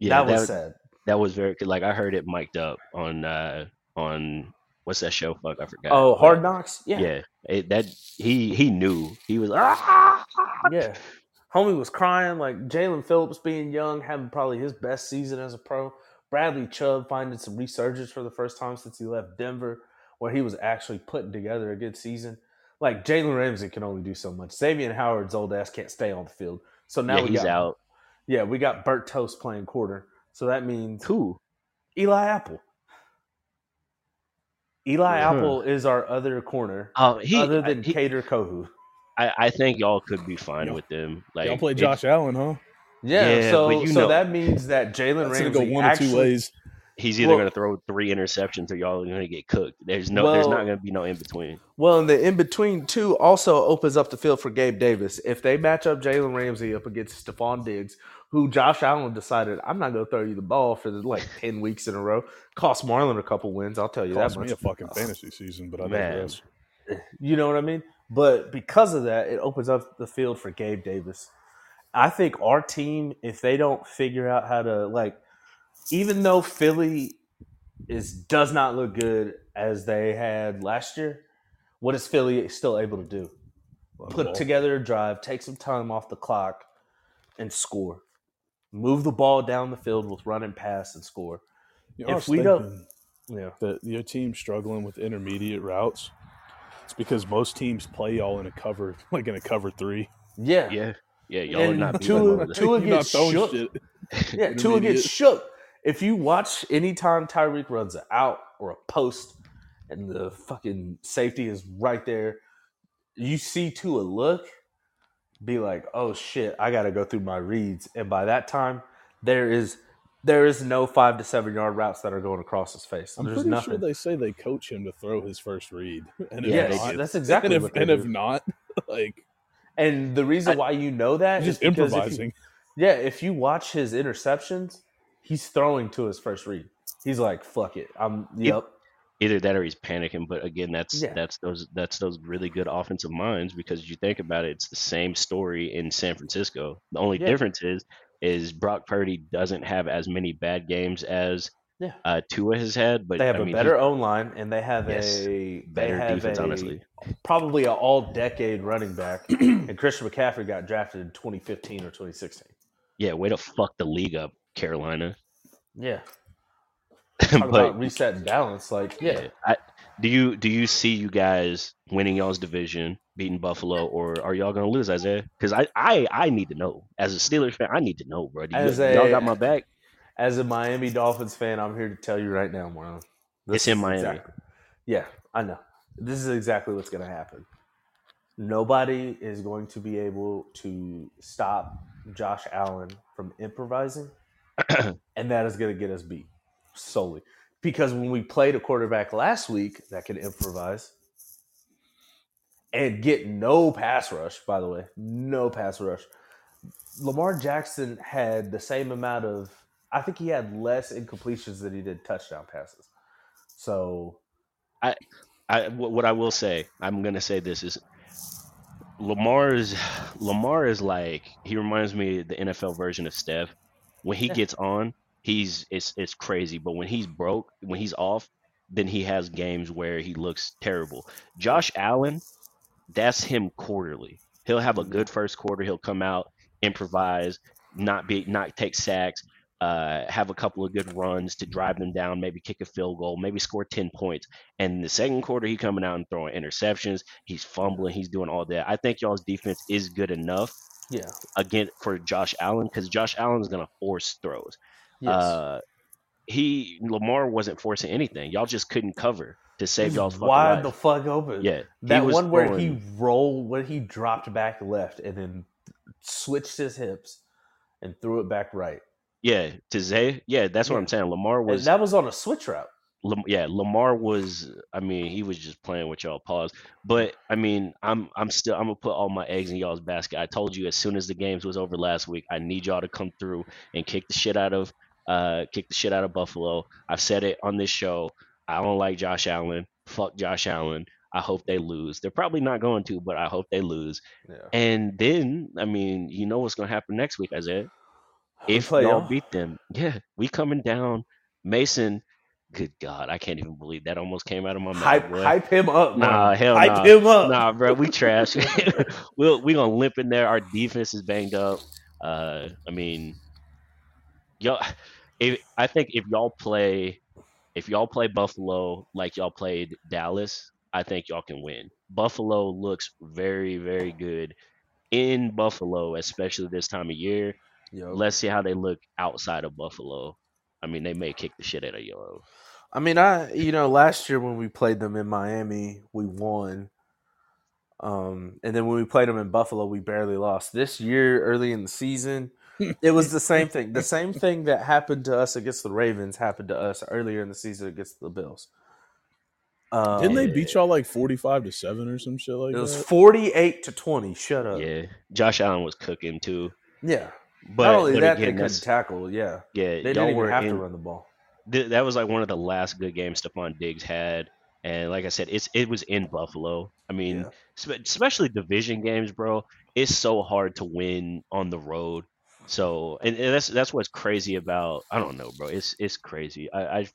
yeah that was that, sad. that was very like i heard it mic'd up on uh on what's that show fuck i forgot Oh, Hard Knocks? Yeah. yeah it, that he he knew he was ah! Yeah. Homie was crying like Jaelan Phillips being young, having probably his best season as a pro. Bradley Chubb finding some resurgence for the first time since he left Denver, where he was actually putting together a good season. Like Jalen Ramsey can only do so much. Xavier Howard's old ass can't stay on the field. So now yeah we he's got out Yeah, we got Bert Toast playing quarter. So that means who Eli Apple. Eli Huh. Apple is our other corner, oh he other than he, Kader Kohou. I, I think y'all could be fine Y'all- with them like Y'all play Josh Allen, huh? Yeah, Yeah, so but you so know- that means that Jalen Ramsey gonna go one actually, of two ways. he's either Well- going to throw three interceptions or y'all are going to get cooked. There's no, there's not going to be no in between. Well, and the in between two also opens up the field for Gabe Davis. If they match up Jalen Ramsey up against Stefon Diggs, who Josh Allen decided I'm not going to throw you the ball for like ten weeks in a row, cost Marlon a couple wins. I'll tell you Cost that me a fucking uh, fantasy season, but I digress. <laughs> You know what I mean? But because of that, it opens up the field for Gabe Davis. I think our team, if they don't figure out how to like, even though Philly is does not look good as they had last year, what is Philly still able to do? Put together a drive, take some time off the clock, and score. Move the ball down the field with run and pass and score. You know, if we don't- Yeah. that your team's struggling with intermediate routes. It's because most teams play y'all in a cover, <laughs> like in a cover three. Yeah. Yeah, yeah, y'all are not Tua- beating them over the- Tua <laughs> You're not gets shook. shit. <laughs> Yeah, Tua Intermediate. gets shook. If you watch anytime Tyreek runs an out or a post and the fucking safety is right there, you see Tua look, be like, oh shit, I got to go through my reads. And by that time, there is there is no five to seven yard routes that are going across his face. I'm There's pretty nothing. sure they say they coach him to throw his first read. <laughs> And if yes, not, that's exactly and if, and if not, <laughs> like and the reason I- why you know that just because if you- improvising. yeah, if you watch his interceptions, he's throwing to his first read. He's like, "Fuck it, I'm yep." Either that or he's panicking. But again, that's Yeah. that's those that's those really good offensive minds because you think about it, it's the same story in San Francisco. The only Yeah. difference is is Brock Purdy doesn't have as many bad games as Yeah. uh, Tua has had. But They have I a mean, better he- O line, and they have Yes. a better have defense, a- honestly. probably an all decade running back. <clears throat> and Christian McCaffrey got drafted in 2015 or 2016. Yeah, way to fuck the league up, Carolina. Yeah, <laughs> talk but about reset and balance. Like, yeah, Yeah. I, do you do you see you guys winning y'all's division, beating Buffalo, or are y'all gonna lose, Isaiah? Because I, I I need to know. As a Steelers fan, I need to know, bro. Do you, As y'all a- got my back? as a Miami Dolphins fan, I'm here to tell you right now, Marlon. It's in Miami. exactly- yeah, I know. This is exactly what's going to happen. Nobody is going to be able to stop Josh Allen from improvising, <clears throat> and that is going to get us beat solely. Because when we played a quarterback last week that could improvise and get no pass rush, by the way, no pass rush, Lamar Jackson had the same amount of, I think he had less incompletions than he did touchdown passes. So, I wh- what I will say, I'm gonna say this is Lamar's Lamar is like he reminds me of the NFL version of Steph. When he gets on, he's it's it's crazy. But when he's broke, when he's off, then he has games where he looks terrible. Josh Allen, that's him quarterly. He'll have a good first quarter. He'll come out, improvise, not be not take sacks, uh, have a couple of good runs to drive them down, maybe kick a field goal, maybe score 10 points. And in the second quarter, he coming out and throwing interceptions. He's fumbling. He's doing all that. I think y'all's defense is good enough yeah. again for Josh Allen because Josh Allen's gonna force throws. Yes. Uh, he Lamar wasn't forcing anything. Y'all just couldn't cover to save y'all's wide the fuck open. Yeah, That one where throwing- he rolled, when he dropped back left and then switched his hips and threw it back right. yeah to Zay. Yeah, that's what I'm saying. Lamar And was that was on a switch route. Lam- yeah, Lamar was. I mean, he was just playing with y'all. Pause. But I mean, I'm I'm still I'm gonna put all my eggs in y'all's basket. I told you as soon as the games was over last week, I need y'all to come through and kick the shit out of uh kick the shit out of Buffalo. I've said it on this show. I don't like Josh Allen. Fuck Josh Allen. I hope they lose. They're probably not going to, but I hope they lose. Yeah. And then, I mean, you know what's gonna happen next week, Isaiah? If y'all beat them, yeah, we coming down. Mason, good God, I can't even believe that almost came out of my mouth. hype, hype him up, man. Nah, hell hype nah. him up. Nah, bro, we trash. <laughs> <laughs> we'll we gonna limp in there. Our defense is banged up. Uh, I mean, y'all. If I think if y'all play, if y'all play Buffalo like y'all played Dallas, I think y'all can win. Buffalo looks very very good in Buffalo, especially this time of year. Yo. Let's see how they look outside of Buffalo. I mean, they may kick the shit out of y'all. I mean, I you know last year when we played them in Miami, we won. Um, and then when we played them in Buffalo, we barely lost. This year, early in the season, <laughs> it was the same <laughs> thing. The same thing that happened to us against the Ravens happened to us earlier in the season against the Bills. Um, Didn't they beat y'all like forty-five to seven or some shit like that? It was that? forty-eight to twenty. Shut up. Yeah, Josh Allen was cooking too. Yeah. But, Not only but that, again, they couldn't tackle. Yeah, yeah. they y'all didn't even were have to run the ball. th- that was like one of the last good games Stefon Diggs had. And like I said, it's it was in Buffalo. I mean, Yeah. spe- especially division games, bro. It's so hard to win on the road. So, and, and that's that's what's crazy about. I don't know, bro. It's it's crazy. I I,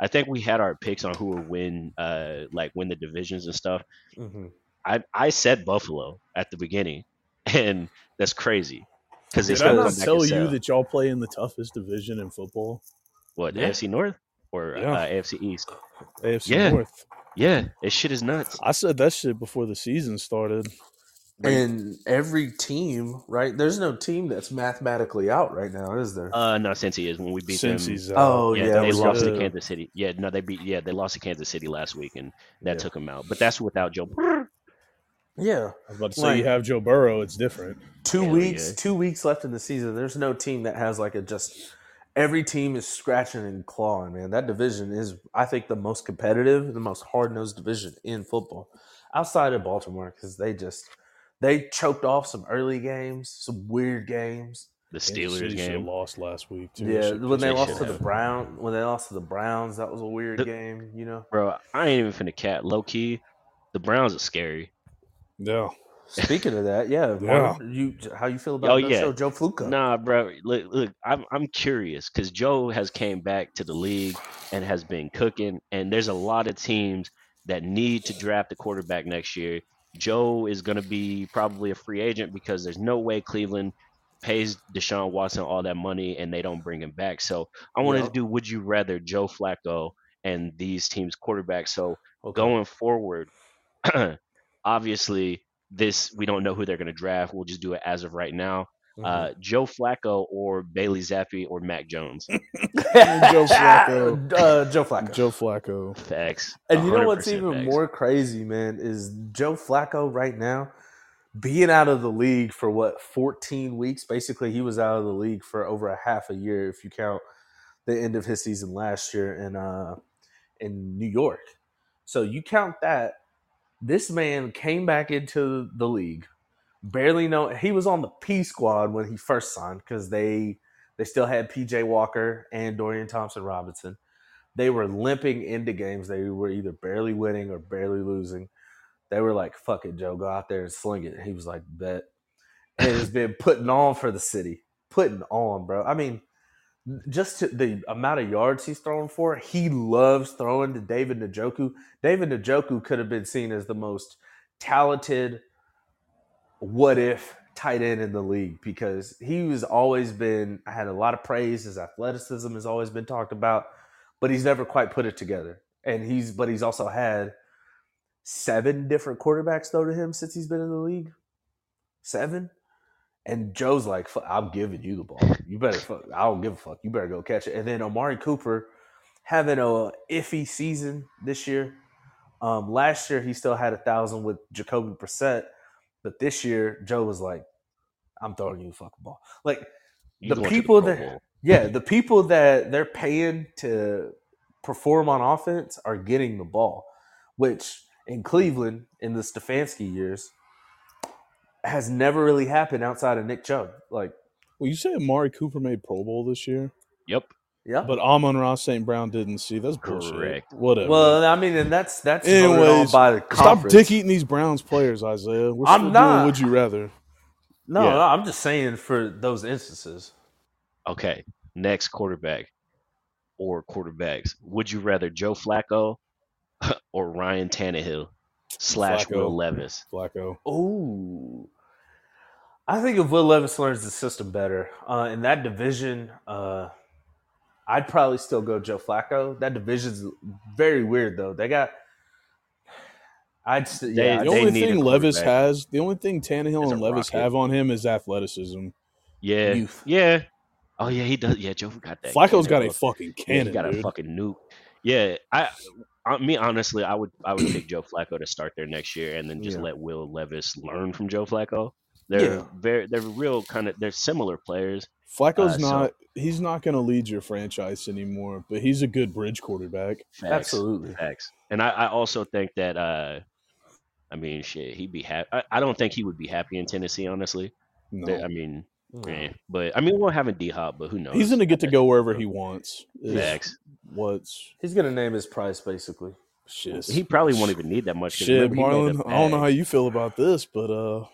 I think we had our picks on who would win, uh, like win the divisions and stuff. hmm I I said Buffalo at the beginning, <laughs> and that's crazy because they Did I come not back tell you sell. that y'all play in the toughest division in football? what Yeah. AFC North or Yeah. uh, AFC East? AFC Yeah. North. Yeah, this shit is nuts. I said that shit before the season started. And every team, right? There's no team that's mathematically out right now, is there? Uh, no, since he is when we beat Since them. he's out. Oh, yeah, yeah, they it was lost to. Kansas City. Yeah, no, they beat. Yeah, they lost to Kansas City last week, and that Yeah. took them out. But that's without Joe. yeah. I was about to say Like- you have Joe Burrow. It's different. Two Hell weeks, yeah. two weeks left in the season. There's no team that has like a just every team is scratching and clawing, man. That division is, I think, the most competitive, the most hard nosed division in football, outside of Baltimore, because they just they choked off some early games, some weird games. The Steelers City should've game. lost last week too. Yeah, Should- when they they lost should to the have. Brown, when they lost to the Browns, that was a weird The- game. You know. Bro, I ain't even finna cat. Low key, the Browns are scary. yeah. Speaking of that, yeah, <laughs> Yeah. Mark, you how you feel about Oh, yeah. show Joe Flacco? Nah, bro. Look, look I'm I'm curious because Joe has came back to the league and has been cooking, and there's a lot of teams that need to draft a quarterback next year. Joe is going to be probably a free agent because there's no way Cleveland pays Deshaun Watson all that money and they don't bring him back. So I wanted Yeah. to do Would you rather Joe Flacco and these teams' quarterbacks? So Okay. going forward, <clears throat> obviously this we don't know who they're going to draft. We'll just do it as of right now. Mhm. Uh, Joe Flacco or Bailey Zappe or Mac Jones. <laughs> <laughs> Joe Flacco. <laughs> uh, Joe Flacco. Joe Flacco. Facts. And you know what's even facts. more crazy, man, is Joe Flacco right now being out of the league for what 14 weeks. Basically, he was out of the league for over a half a year if you count the end of his season last year in uh in New York. So you count that. This man came back into the league, barely know he was on the P squad when he first signed because they they still had PJ Walker and Dorian Thompson Robinson they were limping into games. They were either barely winning or barely losing. They were like, fuck it, Joe, go out there and sling it. He was like, bet. And has been putting on for the city. Putting on, bro. I mean, just the amount of yards he's throwing for, he loves throwing to David Njoku. David Njoku could have been seen as the most talented what if tight end in the league because he was always been I had a lot of praise. His athleticism has always been talked about, but he's never quite put it together. And he's but he's also had seven different quarterbacks throw to him since he's been in the league. Seven. And Joe's like, I'm giving you the ball. You better fuck. I don't give a fuck. You better go catch it. And then Amari Cooper having a iffy season this year. Um, last year he still had a thousand with Jacoby Brissett, but this year Joe was like, "I'm throwing you the fucking ball." Like You the people Pro that- Bowl. yeah, <laughs> the people that they're paying to perform on offense are getting the ball, which in Cleveland in the Stefanski years has never really happened outside of Nick Chubb. Like, Well, you say Amari Cooper made Pro Bowl this year, Yep. Yeah. but Amon-Ra St. Brown didn't see. That's bullshit. Correct. Whatever. well, I mean, and that's that's voted on Anyways, by the Stop dick eating these Browns players, Isaiah. We're I'm not. doing Would you rather? No, Yeah. no, I'm just saying for those instances. Okay. Next quarterback or quarterbacks. Would you rather Joe Flacco <laughs> or Ryan Tannehill slash Flacco. Will Levis? Flacco. Oh, I think if Will Levis learns the system better uh, in that division, uh, I'd probably still go Joe Flacco. That division's very weird though. They got. I'd st- They- yeah. The only need thing Levis quarterback. has, the only thing Tannehill Is and Levis rocket. have on him is athleticism. Yeah. Youth. Yeah. Oh yeah, he does. Yeah, Joe got that. Flacco's cannon, got a bro. fucking Yeah, cannon, he got a fucking nuke. Yeah, I, I, me honestly, I would, I would pick Joe Flacco to start there next year, and then just Yeah. let Will Levis learn from Joe Flacco. They're Yeah. very, they're real kind of, they're similar players. Flacco's Uh, so- not. he's not going to lead your franchise anymore, but he's a good bridge quarterback. Facts, Absolutely. facts. And I, I also think that, uh, I mean, shit, he'd be happy. I, I don't think he would be happy in Tennessee, honestly. No, They- I mean, Mm. eh, but I mean, we'll have a D Hop, but who knows? he's going to get to go wherever he wants. Facts. What's He's gonna name his price basically. shit? He probably won't even need that much. Shit, remember, he made Marlon. a I don't know how you feel about this, but uh,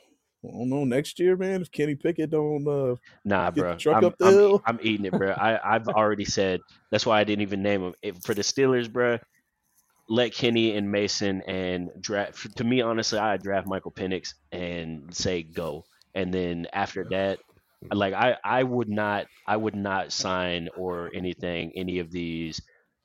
I don't know. Next year, man, if Kenny Pickett don't uh, Nah, bro. truck I'm, up the I'm- hill. I'm eating it, bro. I, I've already said that's why I didn't even name him. If, for the Steelers, bro, let Kenny and Mason and draft. To me, honestly, I draft Michael Penix and say go, and then after that, like I, I would not, I would not sign or anything any of these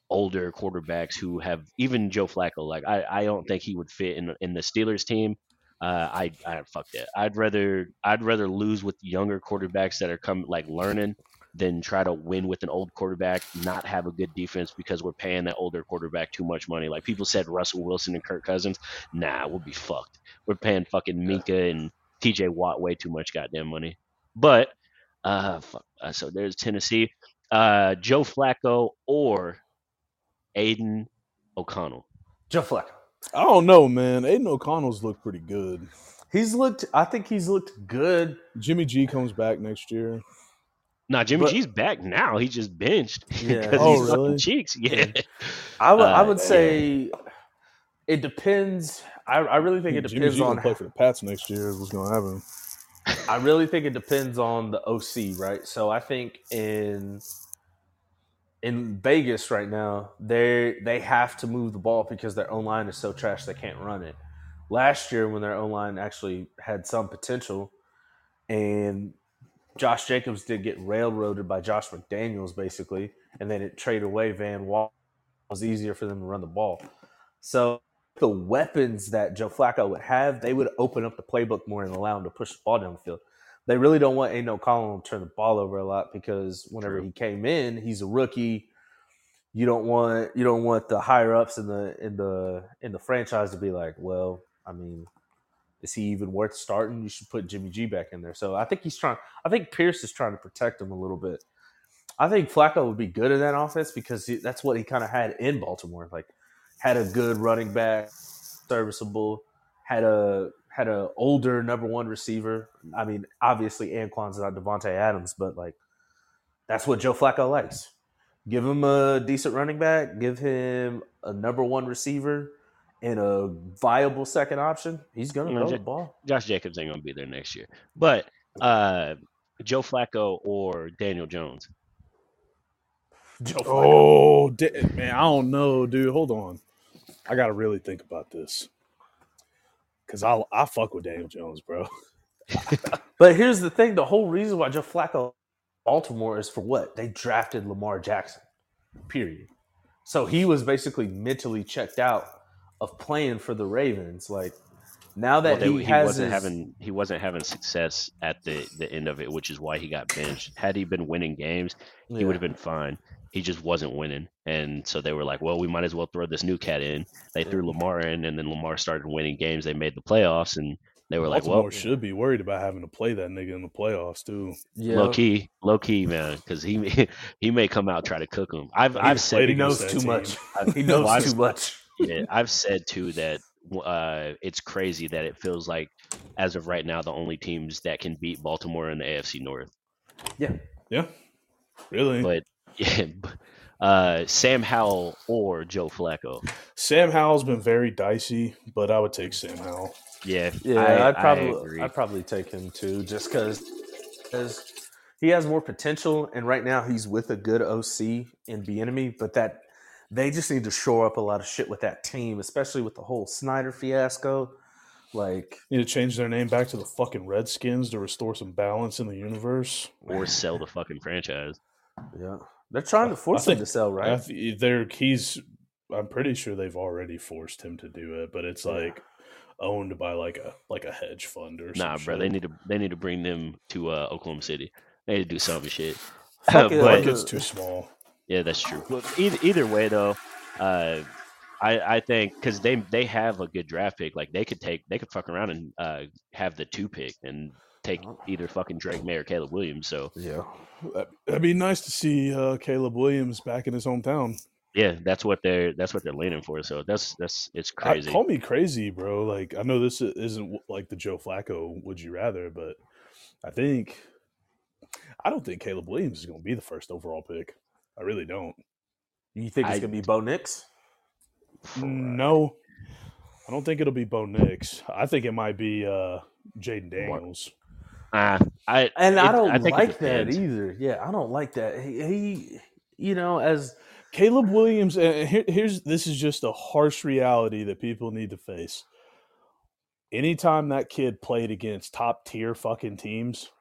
older quarterbacks who have even Joe Flacco. Like I, I don't think he would fit in in the Steelers team. Uh, I, I fuck that. I'd rather, I'd rather lose with younger quarterbacks that are come like learning than try to win with an old quarterback, not have a good defense because we're paying that older quarterback too much money. Like people said, Russell Wilson and Kirk Cousins. Nah, we'll be fucked. We're paying fucking Minkah and T.J. Watt way too much goddamn money. But uh, fuck, uh so there's Tennessee. uh, Joe Flacco or Aidan O'Connell. Joe Flacco. I don't know, man. Aidan O'Connell's looked pretty good. He's looked. I think he's looked good. Jimmy G comes back next year. Nah, Jimmy But- G's back now. He just benched <laughs> Yeah. because Oh, he's fucking really? cheeks. Yeah. I would. I Uh, would say it depends. I, I really think it Jimmy depends G on. gonna play for the Pats next year. Is what's gonna happen? <laughs> I really think it depends on the OC, right? So I think in in Vegas right now, they they have to move the ball because their own line is so trash they can't run it. Last year, when their own line actually had some potential, and Josh Jacobs did get railroaded by Josh McDaniels basically, and then it traded away Van Wall. It was easier for them to run the ball. So the weapons that Joe Flacco would have, they would open up the playbook more and allow him to push the ball down the field. They really don't want Aidan O'Connell to turn the ball over a lot because whenever True. he came in, he's a rookie. You don't want you don't want the higher ups in the in the in the franchise to be like, well, I mean, is he even worth starting? You should put Jimmy G back in there. So I think he's trying. I think Pierce is trying to protect him a little bit. I think Flacco would be good in that offense because he, that's what he kind of had in Baltimore. Like, had a good running back, serviceable, had a had a older number one receiver. I mean, obviously Anquan's not Davante Adams, but like that's what Joe Flacco likes. Give him a decent running back, give him a number one receiver and a viable second option. He's gonna No, throw Ja- the ball. Josh Jacobs ain't gonna be there next year. But uh, Joe Flacco or Daniel Jones. Joe Flacco. Oh, da- man, I don't know, dude. Hold on, I gotta really think about this because I I fuck with Daniel Jones, bro. <laughs> But here's the thing: the whole reason why Joe Flacco Baltimore is for what they drafted Lamar Jackson. Period. So he was basically mentally checked out of playing for the Ravens. Like now that Well, they- he, he has wasn't his, having he wasn't having success at the the end of it, which is why he got benched. Had he been winning games, he Yeah. would have been fine. He just wasn't winning, and so they were like, "Well, we might as well throw this new cat in." They threw Lamar in, and then Lamar started winning games. They made the playoffs, and they were like, "Well, should be worried about having to play that nigga in the playoffs too. yeah. low key, low key, man, because he may- <laughs> he may come out and try to cook him." I've I've said he knows that too much. <laughs> He knows Well, I've- too much. yeah, I've said too that uh, it's crazy that it feels like, as of right now, the only teams that can beat Baltimore in the AFC North. Yeah. Yeah, really. But <laughs> yeah, uh, Sam Howell or Joe Flacco. Sam Howell's been very dicey, but I would take Sam Howell. Yeah, Yeah, I, I'd I probably agree. I'd probably take him too, just because he has more potential, and right now he's with a good OC in Bieniemy, but that they just need to shore up a lot of shit with that team, especially with the whole Snyder fiasco. Like, Need to change their name back to the fucking Redskins to restore some balance in the universe. or <laughs> sell the fucking franchise. yeah, they're trying to force I him to sell, I right? th- they're he's. I'm pretty sure they've already forced him to do it, but it's Yeah. like owned by like a like a hedge fund or Nah, some bro, shit. they need to they need to bring them to uh, Oklahoma City. They need to do some shit. <laughs> Fuck it, but It's too small. Yeah, that's true. But either either way though, uh, I I think because they they have a good draft pick. Like they could take they could fuck around and uh, have the two pick and take either fucking Drake Maye or Caleb Williams. So yeah, That- That'd be nice to see uh, Caleb Williams back in his hometown. yeah, that's what they're that's what they're leaning for. So that's that's it's I- crazy. call me crazy, bro. Like I know this isn't like the Joe Flacco. Would you rather? But I think I don't think Caleb Williams is going to be the first overall pick. I really don't. you think it's gonna be Bo Nix? No, I don't think it'll be Bo Nix. I think it might be uh, Jayden Daniels. Uh, I And I don't think like that either. Yeah, I don't like that. He, he you know, as Caleb Williams. And here, here's this is just a harsh reality that people need to face. Anytime that kid played against top tier fucking teams,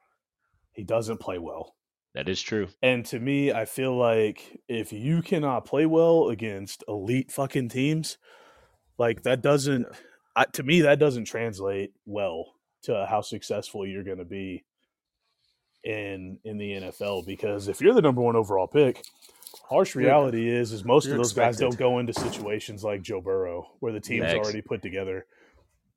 he doesn't play well. That is true. And to me, I feel like if you cannot play well against elite fucking teams, like that doesn't, I, to me, that doesn't translate well to how successful you're going to be in in the NFL. Because if you're the number one overall pick, harsh You're- reality is is most of you're those guys don't go into situations like Joe Burrow where the team's Facts. already put together.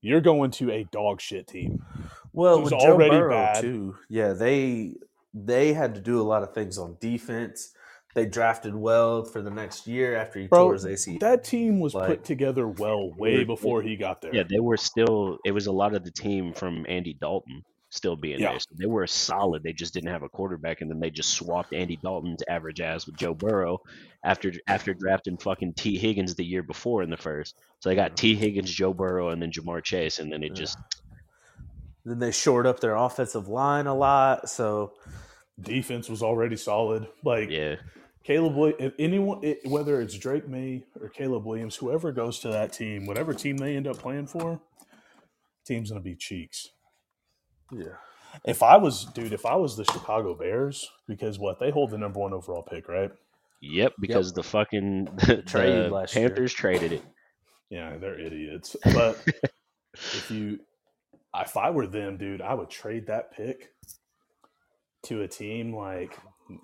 You're going to a dog shit team. Well, with Joe already Burrow bad. too. Yeah, they they had to do a lot of things on defense. They drafted well for the next year after he Bro, tore his ACL. That team was Like- put together well way before he got there. Yeah, they were still. It was a lot of the team from Andy Dalton still being Yeah. there. So they were solid. They just didn't have a quarterback, and then they just swapped Andy Dalton's average ass with Joe Burrow after after drafting fucking Tee Higgins the year before in the first. So they got Tee Higgins, Joe Burrow, and then Ja'Marr Chase, and then it Yeah. just then they shored up their offensive line a lot. So Defense was already solid. Like yeah. Caleb, Wi- if anyone, it, whether it's Drake Maye or Caleb Williams, whoever goes to that team, whatever team they end up playing for, team's gonna be cheeks. yeah, If I was, dude, if I was the Chicago Bears, because what they hold the number one overall pick, right? Yep, because the fucking Trade <laughs> the last year. Panthers traded it. Yeah, they're idiots. But <laughs> if you, if I were them, dude, I would trade that pick to a team like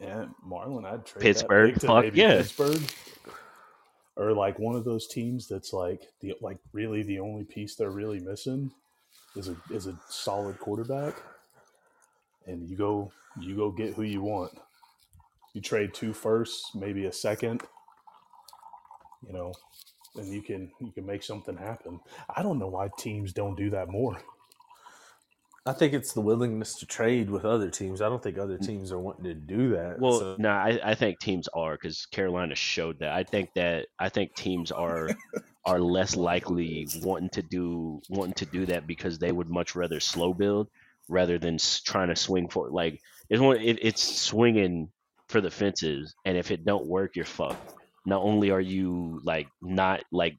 eh, Marlon. I'd trade Pittsburgh, fuck maybe yeah. Pittsburgh, or like one of those teams that's like the like really the only piece they're really missing is a is a solid quarterback, and you go you go get who you want. You trade two firsts, maybe a second. You know, and you can you can make something happen. I don't know why teams don't do that more. I think it's the willingness to trade with other teams. I don't think other teams are wanting to do that. Well, So- no, I, I think teams are because Carolina showed that. I think that I think teams are are less likely wanting to do wanting to do that because they would much rather slow build rather than trying to swing for like it's one it, it's swinging for the fences and if it don't work you're fucked. Not only are you like not like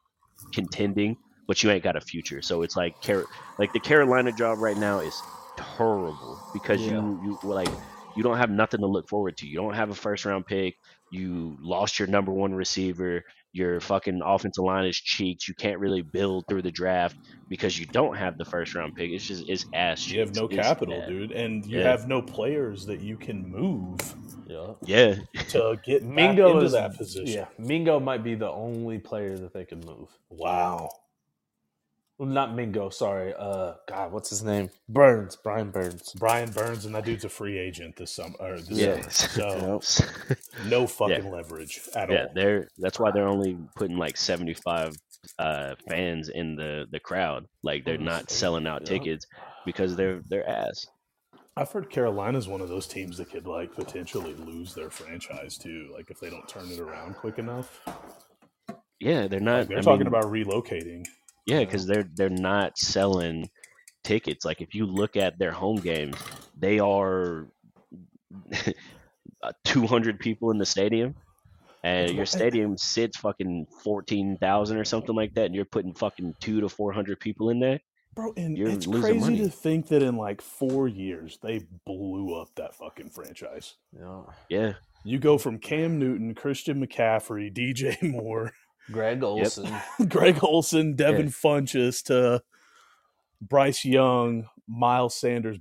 contending, but you ain't got a future. So it's like Car- like the Carolina job right now is terrible because Yeah. you you like you don't have nothing to look forward to. You don't have a first round pick. You lost your number one receiver. Your fucking offensive line is cheeks. You can't really build through the draft because you don't have the first round pick. It's just it's ass. You have no It's capital, bad. dude, and you Yeah. have no players that you can move yeah. Yeah, to get back Mingo into is that position. Yeah, Mingo might be the only player that they can move. Wow. Well, not Mingo. Sorry. Uh, God, what's his name? Burns. Brian Burns. Brian Burns and that dude's a free agent this summer. Or this Yeah. summer. <laughs> So no fucking leverage at yeah. all. They're that's why they're only putting like seventy five uh, fans in the the crowd. Like they're not selling out tickets because they're they're ass. I've heard Carolina's one of those teams that could like potentially lose their franchise too, like if they don't turn it around quick enough. Yeah, they're not. Like, they're I talking mean, about relocating. Yeah, uh-huh. because they're they're not selling tickets. Like if you look at their home games, they are <laughs> two hundred people in the stadium, and your stadium sits fucking fourteen thousand or something like that, and you're putting fucking two to four hundred people in there. Bro, and You're it's losing crazy money. to think that in like four years they blew up that fucking franchise. Yeah. Yeah, You go from Cam Newton, Christian McCaffrey, DJ Moore, Greg Olsen. <laughs> Greg Olsen, Devin Yeah. Funchess to Bryce Young, Miles Sanders,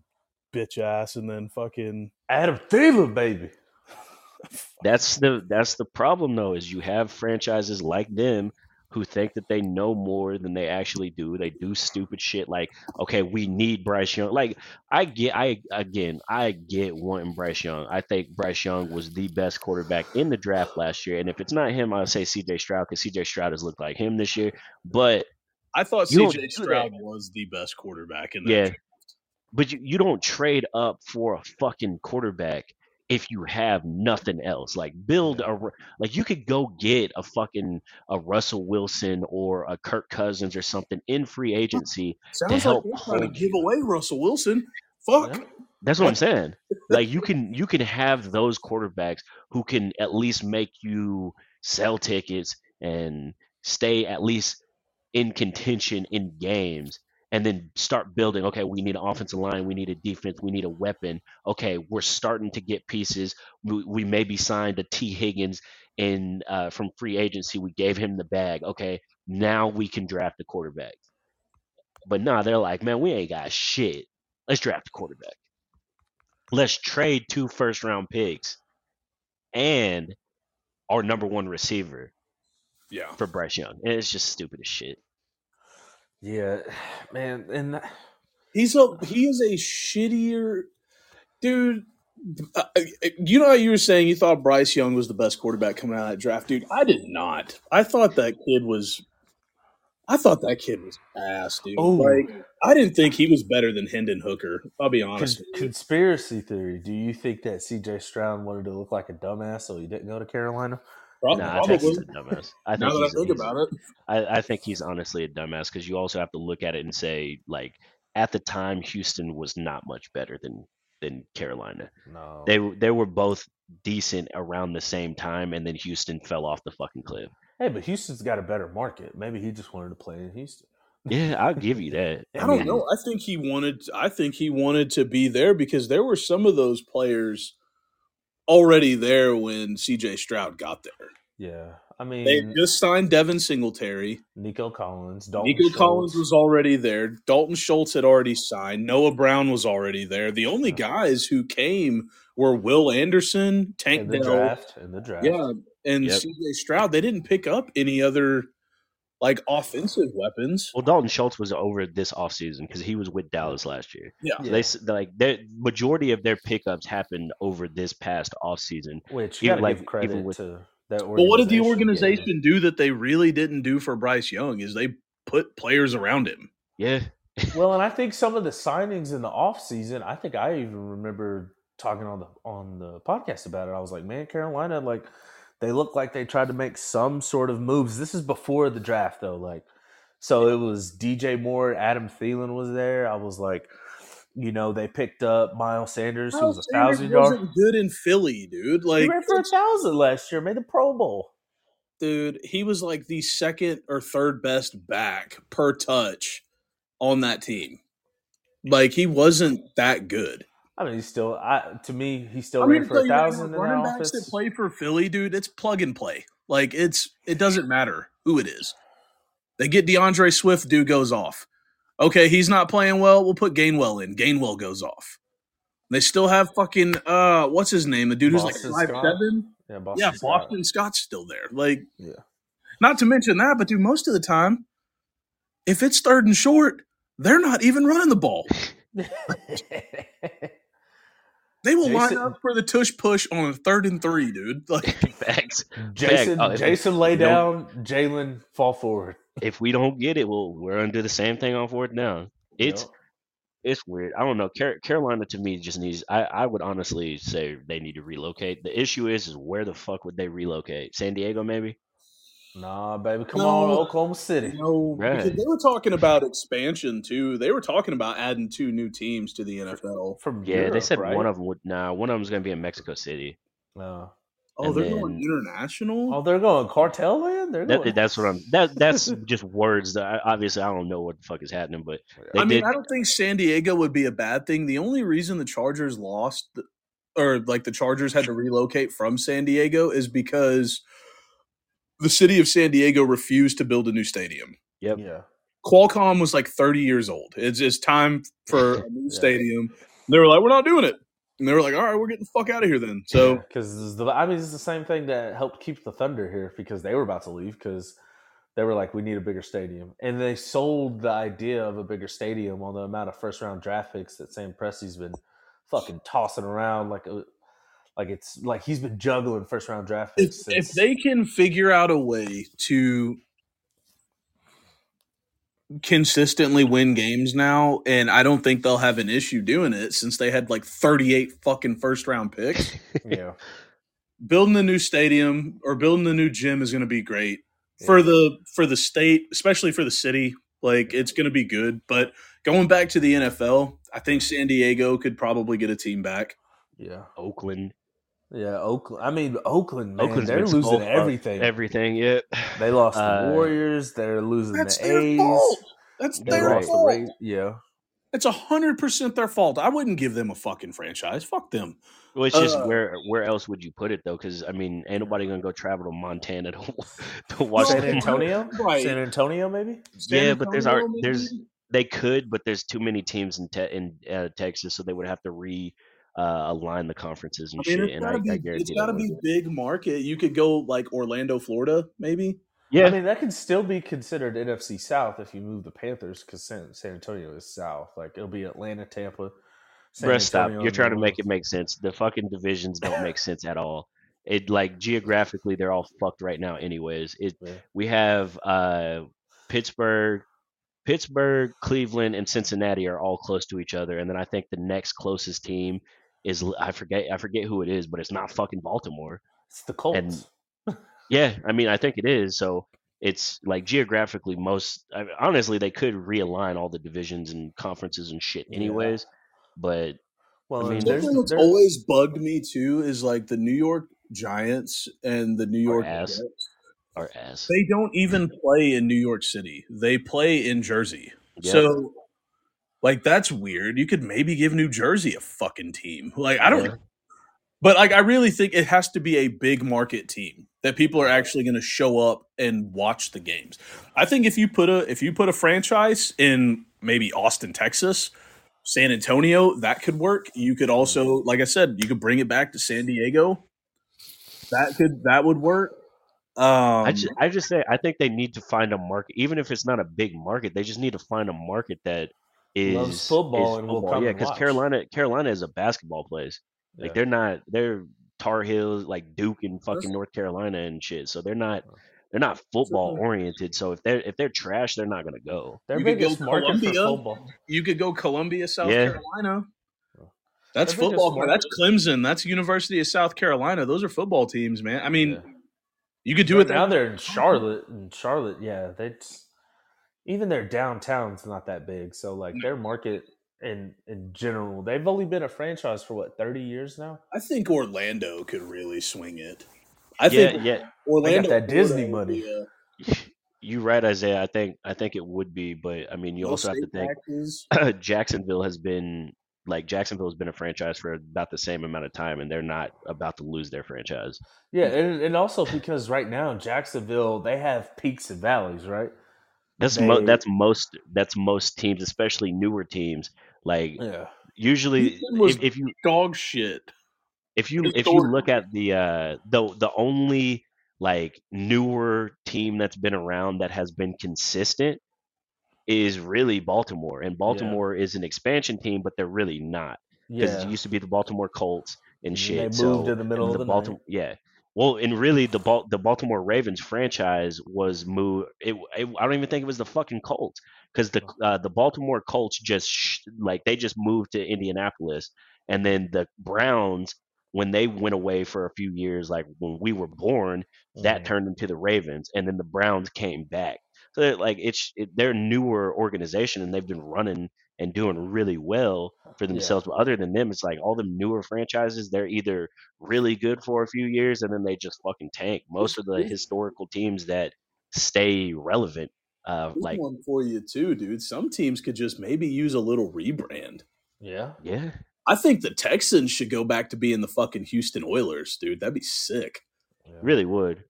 bitch ass, and then fucking Adam Thielen, baby. <laughs> that's the that's the problem though. Is you have franchises like them who think that they know more than they actually do. They do stupid shit like, okay, we need Bryce Young. Like, I get, I again, I get wanting Bryce Young. I think Bryce Young was the best quarterback in the draft last year, and if it's not him, I'll say C.J. Stroud because C.J. Stroud has looked like him this year. But I thought CJ Stroud was the best quarterback in that. yeah, draft. but you, you don't trade up for a fucking quarterback if you have nothing else. Like build a like you could go get a fucking a Russell Wilson or a Kirk Cousins or something in free agency. Sounds like help they're trying to give away Russell Wilson. Fuck. Yeah. That's what I'm <laughs> saying. Like you can you can have those quarterbacks who can at least make you sell tickets and stay at least in contention in games and then start building okay we need an offensive line we need a defense we need a weapon. Okay we're starting to get pieces. We, we maybe signed a Tee Higgins in uh, from free agency. We gave him the bag. Okay now we can draft the quarterback. But nah they're like man we ain't got shit. Let's draft a quarterback. Let's trade two first round picks and our number one receiver Yeah. for Bryce Young. And it's just stupid as shit. Yeah, <sighs> man. And that- He's a he is a shittier dude. Uh, you know how you were saying you thought Bryce Young was the best quarterback coming out of that draft, dude? I did not. I thought that kid was. I thought that kid was ass, dude. Oh. Like I didn't think he was better than Hendon Hooker. I'll be honest. Con- conspiracy theory. Do you think that CJ Stroud wanted to look like a dumbass so he didn't go to Carolina? Prob- Nah, probably. Texas is a dumbass. I think now that I he's- think about it, I, I think he's honestly a dumbass because you also have to look at it and say, like, at the time, Houston was not much better than than Carolina. No. They they were both decent around the same time, and then Houston fell off the fucking cliff. hey, but Houston's got a better market. Maybe he just wanted to play in Houston. Yeah, I'll give you <laughs> that. I don't mean, know. I think he wanted. I think he wanted to be there because there were some of those players already there when C.J. Stroud got there. Yeah. I mean, They just signed Devin Singletary. Nico Collins, Dalton Nico Collins was already there. Dalton Schultz had already signed. Noah Brown was already there. The only guys who came were Will Anderson, Tank in the Dell, draft. In the draft. yeah, and Yep. C.J. Stroud. They didn't pick up any other like offensive weapons. Well, Dalton Schultz was over this offseason because he was with Dallas last year. Yeah. So they like the majority of their pickups happened over this past offseason. Which you Even gotta like- give credit even with- to that But what did the organization. organization do that they really didn't do for Bryce Young? Is they put players around him. Yeah, <laughs> well, and I think some of the signings in the offseason, I think I even remember talking on the on the podcast about it. I was like, man, Carolina, like they look like they tried to make some sort of moves. This is before the draft though. Like so it was DJ Moore, Adam Thielen was there. I was like, you know, they picked up Miles Sanders, who was a thousand yard. good in Philly, dude. He Like, ran for a thousand last year, made the Pro Bowl. dude, he was like the second or third best back per touch on that team. Like, he wasn't that good. I mean, he's still. I to me, he's still I ran for a thousand in running backs that play for Philly, dude, it's plug and play. Like, it's it doesn't matter who it is. They get D'Andre Swift, dude goes off. Okay, he's not playing well. We'll put Gainwell in. Gainwell goes off. They still have fucking uh, what's his name? The dude who's like five Scott? seven. Yeah, Boston Yeah, Scott. Boston Scott's still there. Like, Yeah. not to mention that, but dude, most of the time, if it's third and short, they're not even running the ball. <laughs> They will line up for the tush push on a third and three, dude. <laughs> Like, <laughs> facts. Jason, Oh, Jason lay if we down, Jalen fall forward. If we don't get it, well, we're gonna do the same thing on fourth down. It's Yep. it's weird. I don't know. Car- Carolina to me just needs. I, I would honestly say they need to relocate. The issue is, is where the fuck would they relocate? San Diego, maybe. Nah, baby, come No. on, Oklahoma City. you know, Right. because they were talking about expansion too. They were talking about adding two new teams to the NFL. From Yeah, they said right? one of them would. Nah, one of them them's gonna be in Mexico City. No. Oh, And they're going international. Oh, they're going cartel land. They're That, going. that's what I'm. <laughs> That that's just words. That I, obviously, I don't know what the fuck is happening, but they I mean, did. I don't think San Diego would be a bad thing. The only reason the Chargers lost, or like the Chargers had to relocate from San Diego, is because the city of San Diego refused to build a new stadium. Yep. Yeah. Qualcomm was like 30 years old. It's it's time for a <laughs> new Yeah. stadium. They were like, we're not doing it. And they were like, all right, we're getting the fuck out of here then. So because the I mean, it's the same thing that helped keep the Thunder here because they were about to leave because they were like, we need a bigger stadium, and they sold the idea of a bigger stadium on the amount of first round draft picks that Sam Presti's been fucking tossing around like a. Like it's like he's been juggling first round draft picks. if since- they can figure out a way to consistently win games now, and I don't think they'll have an issue doing it since they had like 38 fucking first round picks. <laughs> yeah, building a new stadium or building a new gym is going to be great for the for the state, especially for the city. Like it's going to be good. But going back to the NFL, I think San Diego could probably get a team back. yeah, Oakland. Yeah. Oakland. I mean, Oakland. Man, Oakland's they're losing everything. Everything. Yeah. they lost Uh, the Warriors. They're losing That's the their A's. fault. That's They They their right. lost the fault. Yeah. It's a hundred percent their fault. I wouldn't give them a fucking franchise. Fuck them. Well, it's just Uh, where where else would you put it though? Because I mean, ain't nobody gonna go travel to Montana to, <laughs> to watch. San. Antonio. <laughs> Right. San Antonio, maybe. San Yeah, but there's Antonio, our- there's- They could, but there's too many teams in te- in uh, Texas, so they would have to re uh, align the conferences and I mean, shit. it's And I, gotta be, I it's guarantee got to be would. big market. You could go like Orlando, Florida, maybe. Yeah, I mean, that could still be considered NFC South if you move the Panthers because San, San Antonio is South. Like it'll be Atlanta, Tampa, San Bruh, stop. You're trying to make it make sense. The fucking divisions don't make <laughs> sense at all. It like geographically they're all fucked right now anyways. It. Yeah. we have uh Pittsburgh, Pittsburgh, Cleveland, and Cincinnati are all close to each other, and then I think the next closest team is I forget I forget who it is, but it's not fucking Baltimore. It's the Colts. <laughs> Yeah, I mean I think it is. So it's like geographically most I honestly they could realign all the divisions and conferences and shit Yeah. anyways, but well, I mean, and there's- that's there's- always bugged me too is like the New York Giants and the New York ass. Jets. our ass. They don't even <clears throat> play in New York City. They play in Jersey. Yep. So like that's weird. You could maybe give New Jersey a fucking team. Like I don't Yeah. but like I really think it has to be a big market team that people are actually going to show up and watch the games. I think if you put a if you put a franchise in maybe Austin, Texas, San Antonio, that could work. You could also, like I said, you could bring it back to San Diego. That could that would work. Um, I just, I just say I think they need to find a market, even if it's not a big market. They just need to find a market that is Loves football is and will come Yeah, because. Carolina, Carolina is a basketball place. Like Yeah. they're not, they're Tar Heels, like Duke and fucking That's- North Carolina and shit. So they're not, they're not football oriented. So if they're if they're trash, they're not gonna go. Their You could go biggest market for Columbia. football. you could go Columbia, South Yeah. Carolina. That's Their biggest football. market- That's Clemson. That's University of South Carolina. Those are football teams, man. I mean, Yeah. you could do Right it now. They're in Charlotte, and Charlotte, yeah, that's even their downtown's not that big. So like their market in in general, they've only been a franchise for what thirty years now. I think Orlando could really swing it. I yeah, think yeah. Orlando that Disney Florida money. be, uh, <laughs> You right, Isaiah. I think I think it would be, but I mean, you no also have to think taxes. <clears throat> Jacksonville has been like Jacksonville has been a franchise for about the same amount of time, and they're not about to lose their franchise. Yeah, and, and also because right now Jacksonville they have peaks and valleys, right? That's mo- that's most that's most teams, especially newer teams. Like Yeah, usually, if, if you Dog shit. if you if you look at the uh the the only like newer team that's been around that has been consistent is really Baltimore, and Baltimore is an expansion team, but they're really not because yeah. it used to be the Baltimore Colts and And shit. they moved so, in the middle of the night. Baltimore, yeah. Well, and really, the Bal- the Baltimore Ravens franchise was moved. It, it, I don't even think it was the fucking Colts because the uh, the Baltimore Colts just sh- like they just moved to Indianapolis, and then the Browns when they went away for a few years, like when we were born, that Mhm. turned into the Ravens, and then the Browns came back. So like it's it, they're a newer organization, and they've been running and doing really well for Yeah. themselves. But other than them, it's like all the newer franchises, they're either really good for a few years and then they just fucking tank. Most of the historical teams that stay relevant, uh, Here's like one for you too, dude. Some teams could just maybe use a little rebrand. yeah. yeah, I think the Texans should go back to being the fucking Houston Oilers, dude. That'd be sick. yeah. really would.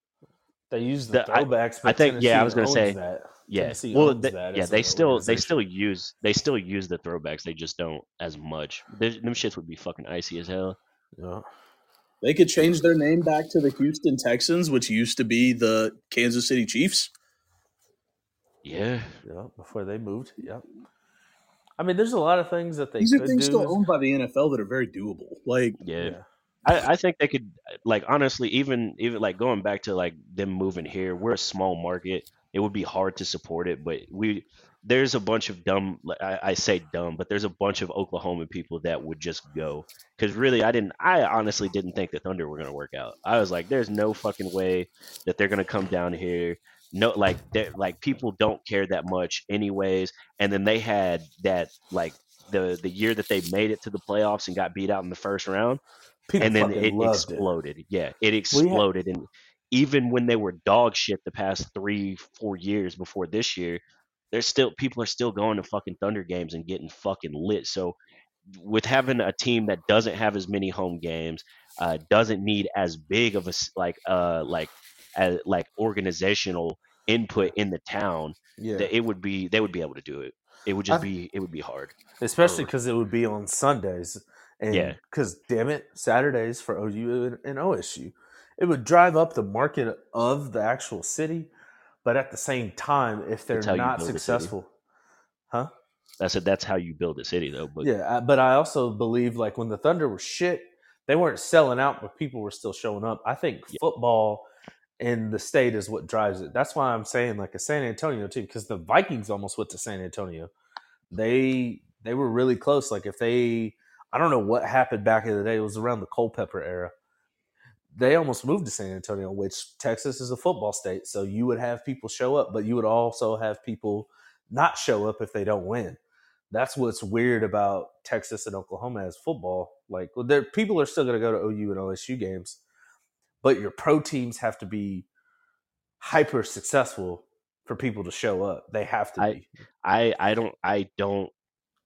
They use the, The- I- throwbacks. I But think- yeah, I was gonna say, that. Yeah, Tennessee well, owns they, that yeah, they still they still use they still use the throwbacks. They just don't as much. They, them shits would be fucking icy as hell. Yeah. They could change their name back to the Houston Texans, which used to be the Kansas City Chiefs. Yeah, Yeah, before they moved. Yeah. I mean, there's a lot of things that they These are could things do. still owned by the NFL that are very doable. Like, yeah. yeah. I, I think they could like honestly even even like going back to like them moving here we're a small market it would be hard to support it but we there's a bunch of dumb I, I say dumb but there's a bunch of oklahoma people that would just go. Because really i didn't i honestly didn't think the thunder were going to work out. I was like there's no fucking way that they're going to come down here. No like they're like people don't care that much anyways and then they had that like the the year that they made it to the playoffs and got beat out in the first round People and then it exploded. Yeah, it exploded, and even when they were dog shit the past three, four years before this year, there's still people are still going to fucking Thunder games and getting fucking lit. So with having a team that doesn't have as many home games, uh, doesn't need as big of a like uh like as, like organizational input in the town, Yeah. that it would be they would be able to do it. It would just I- be it would be hard. Especially because it would be on Sundays. And Yeah. Because, damn it, Saturdays for OU and, and OSU. It would drive up the market of the actual city. But at the same time, if they're It's how you not build a city. successful, huh? I said that's how you build a city, though. But Yeah, uh, but I also believe like when the Thunder were shit, they weren't selling out, but people were still showing up. I think Yeah. football in the state is what drives it. That's why I'm saying like a San Antonio team because the Vikings almost went to San Antonio. They they were really close. Like if they, I don't know what happened back in the day. It was around the Culpepper era. They almost moved to San Antonio, which Texas is a football state, so you would have people show up, but you would also have people not show up if they don't win that's what's weird about Texas and Oklahoma as football. Like, well, there people are still going to go to OU and OSU games, but your pro teams have to be hyper successful for people to show up. They have to I- be. I I don't I don't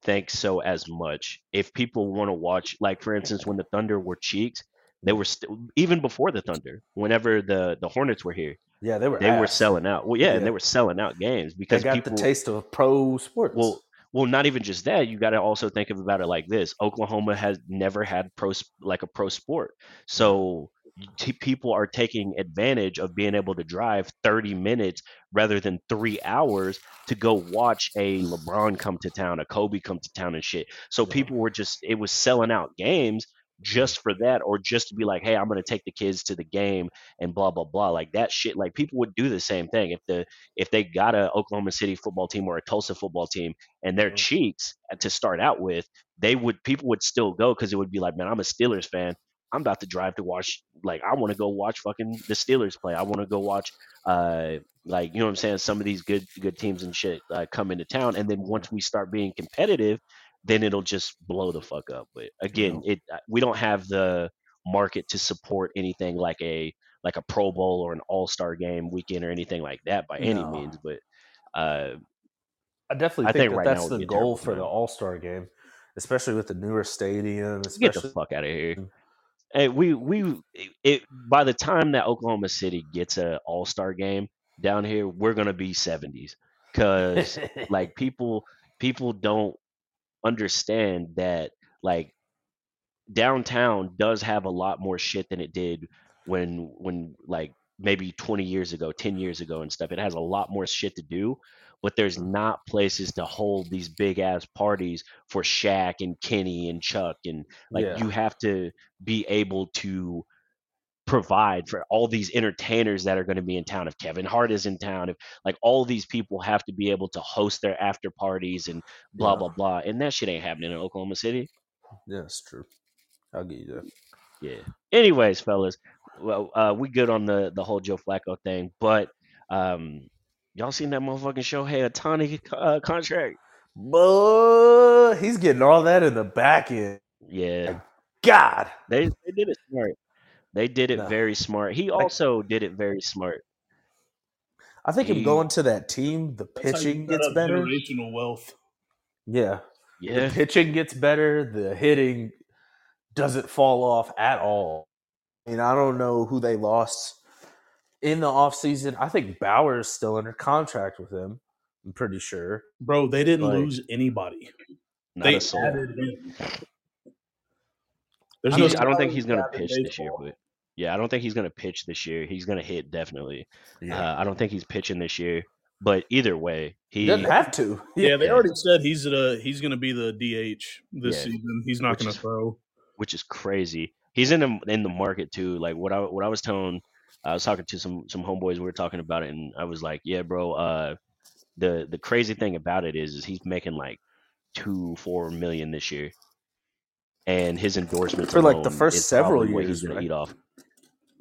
think so as much. If people want to watch, like for instance, when the Thunder were cheeks, they were still even before the Thunder. Whenever the the Hornets were here, Yeah, they were. they were selling out. Well, yeah, and they were selling out games They because got people. the taste of pro sports. Well, well, not even just that. You got to also think of about it like this: Oklahoma has never had pro like a pro sport, so t- people are taking advantage of being able to drive 30 minutes rather than three hours to go watch a LeBron come to town, a Kobe come to town, and shit. So Yeah. people were just it was selling out games just for that or just to be like hey i'm going to take the kids to the game and blah blah blah like that shit like people would do the same thing if the if they got a oklahoma city football team or a tulsa football team and their Mhm. cheeks to start out with they would people would still go because it would be like man i'm a steelers fan. I'm about to drive to watch like i want to go watch fucking the steelers play. I want to go watch uh like you know what i'm saying some of these good good teams and shit uh, come into town. And then once we start being competitive then it'll just blow the fuck up but again it uh, we don't have the market to support anything like a like a pro bowl or an all-star game weekend or anything like that by any means but uh I definitely I think, think that right that's the goal for the. All Star game, especially with the newer stadium. get Especially the fuck out of here Mm. Hey, we we it by the time that Oklahoma City gets a All Star game down here, we're gonna be seventies because like <laughs> people people don't understand that like downtown does have a lot more shit than it did when when like maybe 20 years ago 10 years ago and stuff it has a lot more shit to do but there's mm-hmm. not places to hold these big ass parties for Shaq and Kenny and Chuck and like Yeah. you have to be able to provide for all these entertainers that are going to be in town if Kevin Hart is in town if like all these people have to be able to host their after parties and blah Yeah. blah blah and that shit ain't happening in Oklahoma City yeah, it's true. I'll give you that. yeah anyways fellas well uh we good on the the whole Joe Flacco thing but um y'all seen that motherfucking Shohei Ohtani uh, contract But he's getting all that in the back end. yeah God, they they did it smart they did it No. very smart he also did it very smart I think him going to that team, the That's how you pitching gets better. Generational wealth. Yeah, yeah the pitching gets better. The hitting doesn't fall off at all. And I don't know who they lost in the offseason. I think Bauer is still under contract with them. I'm pretty sure. Bro, they didn't Like- lose anybody. not they a soul. added him. There's He's- no I don't think he's gonna pitch this year, but yeah, I don't think he's gonna pitch this year. He's gonna hit definitely. Yeah. Uh, I don't think he's pitching this year, but either way, he he doesn't have to. <laughs> Yeah, they Yeah. already said he's the he's going to be the DH this Yeah. season. He's not going to throw. which is crazy. He's in the in the market too. Like what I what I was telling, I was talking to some some homeboys. We were talking about it, and I was like, "Yeah, bro. Uh, the the crazy thing about it is, is he's making like two four million this year, and his endorsements For, like, the first several years, he's gonna right? eat off.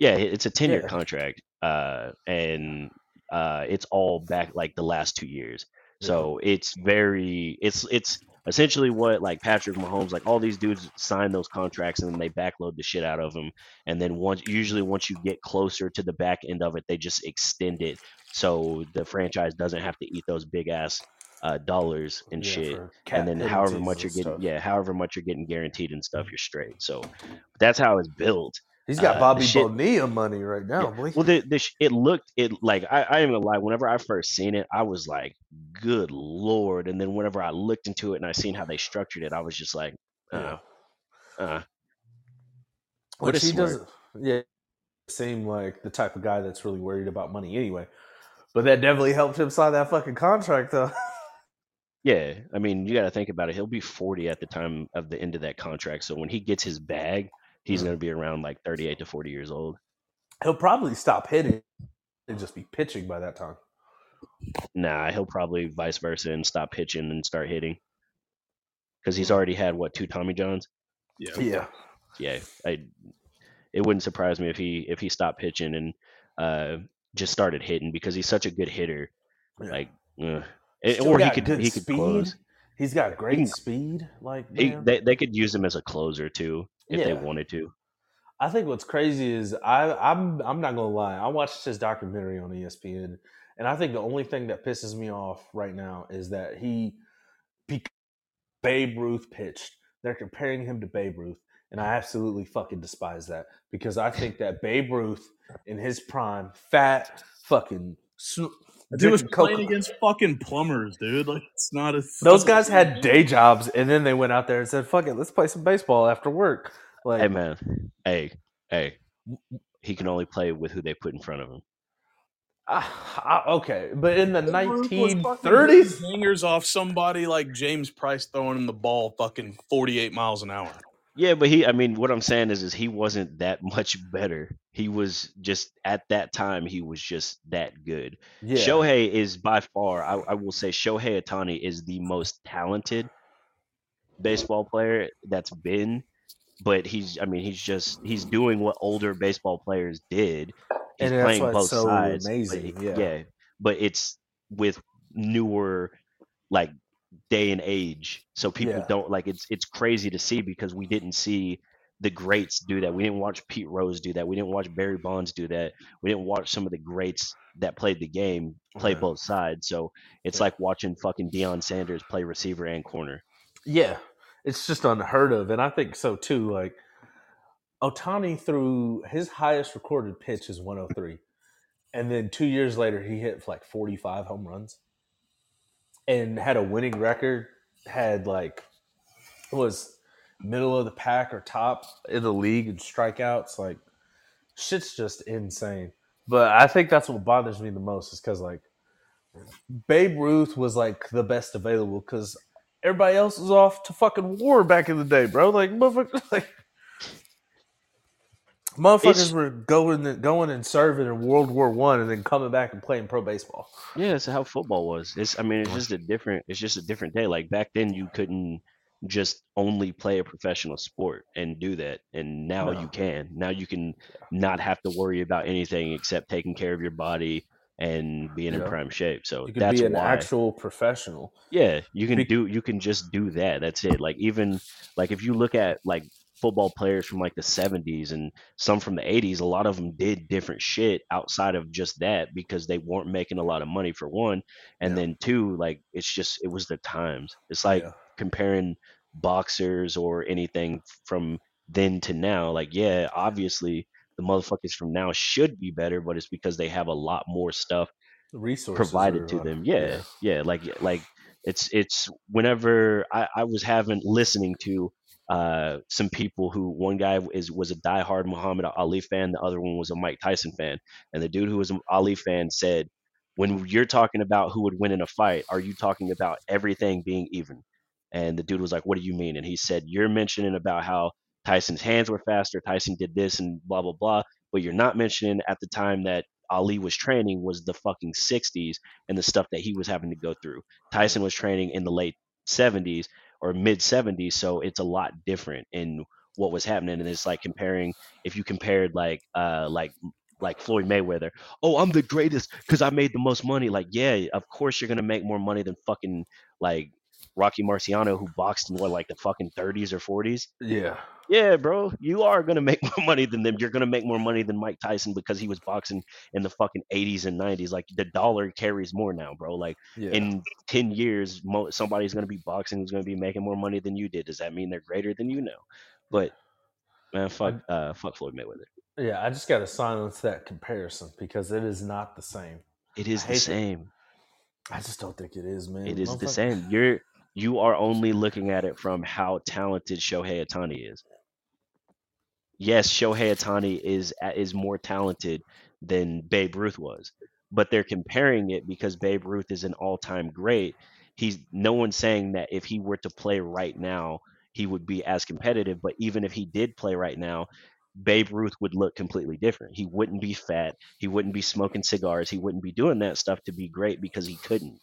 Yeah, it's a ten year Yeah. contract, uh, and uh, it's all back like the last two years. So it's very it's it's essentially what like Patrick Mahomes, like all these dudes sign those contracts and then they backload the shit out of them, and then once usually once you get closer to the back end of it, they just extend it so the franchise doesn't have to eat those big ass uh, dollars and Yeah, shit. And then however much you're getting, stuff. yeah, however much you're getting guaranteed and stuff, you're straight. So that's how it's built. He's got Uh, Bobby shit- Bonilla money right now, Yeah. Well, the, the sh- it looked it like I, I am gonna lie. Whenever I first seen it, I was like, "Good lord!" And then whenever I looked into it and I seen how they structured it, I was just like, uh, uh. But Which he smart. doesn't. Yeah, seem like the type of guy that's really worried about money anyway. But that definitely helped him sign that fucking contract, though. Yeah, I mean, you got to think about it. He'll be 40 at the time of the end of that contract. So when he gets his bag, he's going to be around like 38 to 40 years old. He'll probably stop hitting and just be pitching by that time. Nah, he'll probably vice versa and stop pitching and start hitting. Because he's Mhm. already had what two Tommy Johns? Yeah. Yeah. Yeah, I. It wouldn't surprise me if he if he stopped pitching and uh just started hitting because he's such a good hitter. Yeah. Like, uh, or he could he could speed. close. He's got great can- speed. Like He, they they could use him as a closer too if they wanted to. I think what's crazy is I I'm I'm not gonna lie. I watched his documentary on ESPN, and I think the only thing that pisses me off right now is that he, Babe Ruth pitched. They're comparing him to Babe Ruth, and I absolutely fucking despise that because I think that Babe Ruth in his prime, fat, fucking. Sn- That dude was drinking playing Coca- against fucking plumbers, dude. Like it's not a Those guys had day jobs, and then they went out there and said, "Fuck it, let's play some baseball after work." Like, Hey man, hey hey, he can only play with who they put in front of him. ah, ah, okay, but in the Babe Ruth 1930s, hitting Hangers off somebody like James Price throwing him the ball fucking 48 miles an hour. Yeah, but he I mean what I'm saying is is he wasn't that <laughs> much better. He was just at that time he was just that good. yeah, Shohei is by far I, I will say Shohei Ohtani is the most talented baseball player that's been, but he's I mean he's just he's doing what older baseball players did. He's And that's playing both so sides. but amazing, yeah. but it's with newer like day and age. So people Yeah. don't like it's it's crazy to see because we didn't see the greats do that. We didn't watch Pete Rose do that. We didn't watch Barry Bonds do that. We didn't watch some of the greats that played the game play both sides. So it's Yeah. like watching fucking Deion Sanders play receiver and corner. yeah, it's just unheard of, and I think so too. Like Ohtani threw his highest recorded pitch is 103, and then two years later he hit like 45 home runs, and had a winning record. Had like was middle of the pack or top in the league in strikeouts. Like shit's just insane. But I think that's what bothers me the most is because like Babe Ruth was like the best available because everybody else was off to fucking war back in the day, bro. Like motherfuckers, <laughs> like motherfuckers It's- were going and going and serving in World War One and then coming back and playing pro baseball. Yeah, that's how football was. It's I mean it's just a different it's just a different day. Like back then you couldn't just only play a professional sport and do that. And now No. you can. Now you can not have to worry about anything except taking care of your body and being in prime shape. So You could that's be an why actual professional. Yeah, you can Be- do you can just do that. That's it. Like even like if you look at like football players from like the 70s and some from the 80s, a lot of them did different shit outside of just that because they weren't making a lot of money for one, and Yeah. then two, like it's just it was the times. It's like Yeah. comparing boxers or anything from then to now. Like yeah, obviously the motherfuckers from now should be better, but it's because they have a lot more stuff resources provided to them. Yeah, yeah, like like it's it's whenever I, I was having listening to uh some people who one guy is was a diehard Muhammad Ali fan, the other one was a Mike Tyson fan, and the dude who was an Ali fan said, when you're talking about who would win in a fight, are you talking about everything being even? And the dude was like, what do you mean? And he said, you're mentioning about how Tyson's hands were faster, Tyson did this and blah blah blah, but you're not mentioning at the time that Ali was training was the fucking 60s and the stuff that he was having to go through. Tyson was training in the late 70s or mid 70s, so it's a lot different in what was happening. And it's like comparing if you compared like uh like like Floyd Mayweather, oh I'm the greatest because I made the most money. Like yeah, of course you're gonna make more money than fucking like Rocky Marciano who boxed in what like the fucking 30s or 40s. Yeah. Yeah, bro, you are gonna make <laughs> more money than them. You're gonna make more money than Mike Tyson because he was boxing in the fucking 80s and 90s. Like the dollar carries more now, bro. Like Yeah. in 10 years, mo- somebody's gonna be boxing who's gonna be making more money than you did. Does that mean they're greater than you? No, but man, fuck, uh, fuck Floyd Mayweather. yeah, I just got to silence that comparison because it is not the same. It is the hate that. same. I just don't think it is, man. It is the same. You're you are only looking at it from how talented Shohei Ohtani is. Yes, Shohei Ohtani is is more talented than Babe Ruth was, but they're comparing it because Babe Ruth is an all-time great, he's no one's saying that if he were to play right now, he would be as competitive. But even if he did play right now, Babe Ruth would look completely different. He wouldn't be fat. He wouldn't be smoking cigars. He wouldn't be doing that stuff to be great because he couldn't.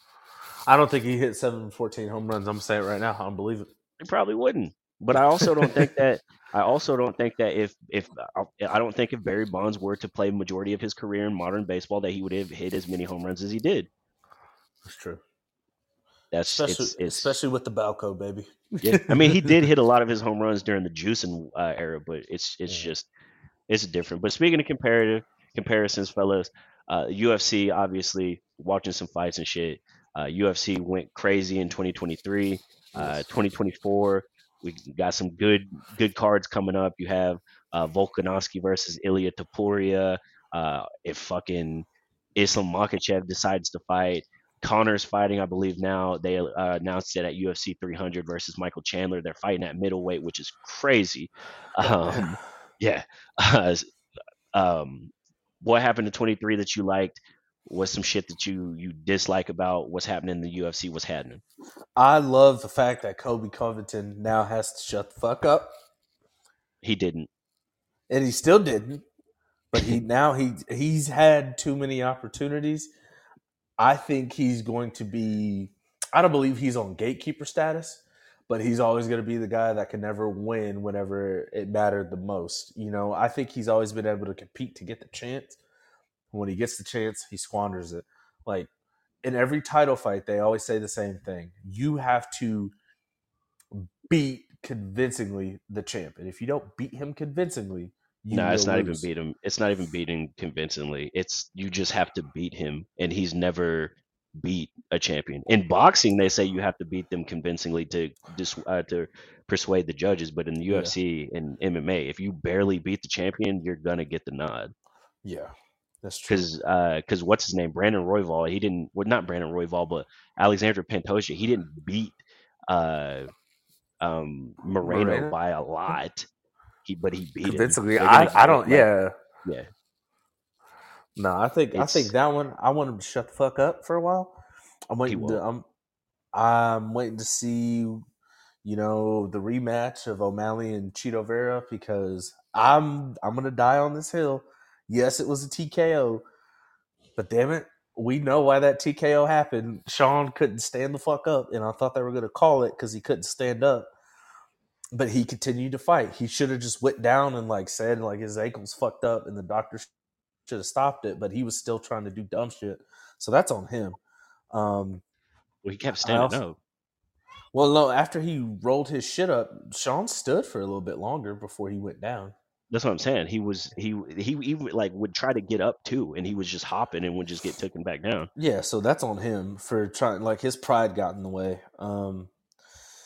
I don't think he hit 714 home runs. I'm gonna say it right now. I don't believe it. He probably wouldn't. But I also don't think that <laughs> I also don't think that if if I don't think if Barry Bonds were to play majority of his career in modern baseball that he would have hit as many home runs as he did. That's true. That's Especially, it's, it's especially with the Balco, baby. yeah. I mean, he did <laughs> hit a lot of his home runs during the juicing uh, era, but it's it's Yeah. just it's different. But speaking of comparative comparisons, fellas, uh, UFC obviously watching some fights and shit. Uh, UFC went crazy in 2023. Uh, 2024, we got some good good cards coming up. You have uh, Volkanovski versus Ilia Topuria. Uh, if fucking Islam Makhachev decides to fight, Conor's fighting, I believe now. They uh, announced it at UFC 300 versus Michael Chandler. They're fighting at middleweight, which is crazy. <sighs> Um, yeah. <laughs> um, what happened in 23 that you liked? What's some shit that you you dislike about what's happening in the UFC? What's happening? I love the fact that Colby Covington now has to shut the fuck up, He didn't. and he still didn't. But he now he he's had too many opportunities. I think he's going to be. I don't believe he's on gatekeeper status, but he's always going to be the guy that can never win whenever it mattered the most. You know, I think he's always been able to compete to get the chance. When he gets the chance, he squanders it. Like in every title fight, they always say the same thing. You have to beat convincingly the champ. And if you don't beat him convincingly, you no, it's not lose. even beat him. It's not even beating convincingly. It's you just have to beat him, and he's never beat a champion. In boxing, they say you have to beat them convincingly to dis, uh, to persuade the judges. But in the Yeah. UFC and MMA, if you barely beat the champion, you're gonna get the nod. Yeah, that's true. Because because what's his name, Brandon Royval, he didn't. Well, not Brandon Royval, but Alexander Pantoja, he didn't beat uh um Moreno, Moreno? by a lot. He but he beat him. Convincingly, They're I, I don't. like- yeah, yeah. no, I think I think that one. I want him to shut the fuck up for a while. I'm waiting. To, I'm I'm waiting to see, you know, the rematch of O'Malley and Chito Vera because I'm I'm gonna die on this hill. Yes, it was a TKO, but damn it, we know why that TKO happened. Sean couldn't stand the fuck up, and I thought they were gonna call it because he couldn't stand up. But he continued to fight. He should have just went down and like said like his ankle's fucked up, and the doctor should have stopped it. But he was still trying to do dumb shit. So that's on him. Um, Well, he kept standing also- up. well, no, after he rolled his shit up, Sean stood for a little bit longer before he went down. That's what I'm saying. He was he he he would, like would try to get up too, and he was just hopping and would just get taken back down. Yeah, so that's on him for trying. Like his pride got in the way. Um,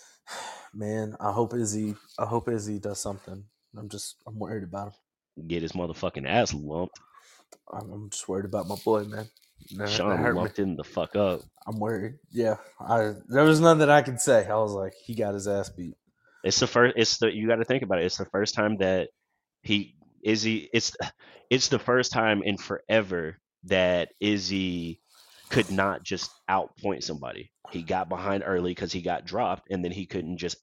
<sighs> man, I hope Izzy. I hope Izzy does something. I'm just. I'm worried about him. Get his motherfucking ass lumped. I'm, I'm just worried about my boy, man. That Sean hurt me. lumped him the fuck up. I'm worried. Yeah, I. There was nothing that I could say. I was like, he got his ass beat. It's the first. It's the you got to think about it. It's the first time that he Izzy. It's <sighs> it's the first time in forever that Izzy could not just outpoint somebody. He got behind early because he got dropped, and then he couldn't just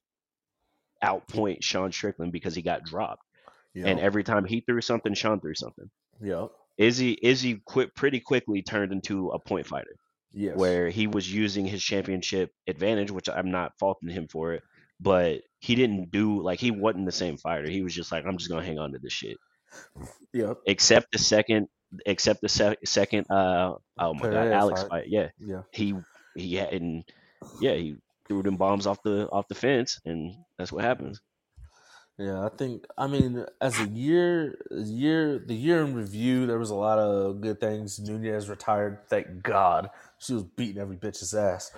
outpoint Sean Strickland because he got dropped. Yeah. And every time he threw something, Sean threw something. yeah. Izzy Izzy quit pretty quickly turned into a point fighter Yes. where he was using his championship advantage, which I'm not faulting him for it, but he didn't do like he wasn't the same fighter. He was just like, I'm just gonna hang on to this shit. Yep. Except the second, except the se- second, uh, oh my god, Alex fight. fight. Yeah, Yeah. he he had, and yeah, he threw them bombs off the off the fence, and that's what happens. Yeah, I think I mean as a year year the year in review, there was a lot of good things. Nunez retired, thank God. She was beating every bitch's ass.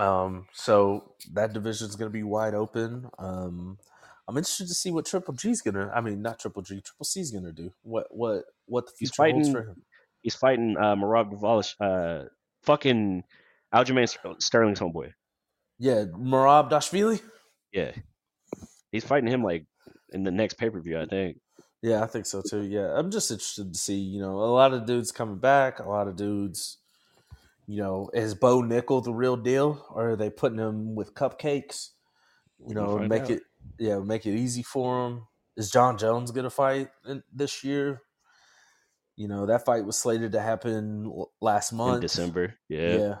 Um, so that division is gonna be wide open. Um I'm interested to see what Triple G's gonna I mean not Triple G, Triple C's gonna do. What what what the He's future holds fighting- for him. He's fighting uh, Merab Dvalishvili, uh, fucking Aljamain Sterling's homeboy. Yeah, Merab Dvalishvili? Yeah, he's fighting him like in the next pay per view, I think. Yeah, I think so too. Yeah, I'm just interested to see. You know, a lot of dudes coming back, a lot of dudes, You know, is Bo Nickal the real deal, or are they putting him with cupcakes? You We'll know, make out. it yeah, make it easy for him. Is Jon Jones gonna fight in, this year? You know, that fight was slated to happen last month. in December. Yeah. Yeah.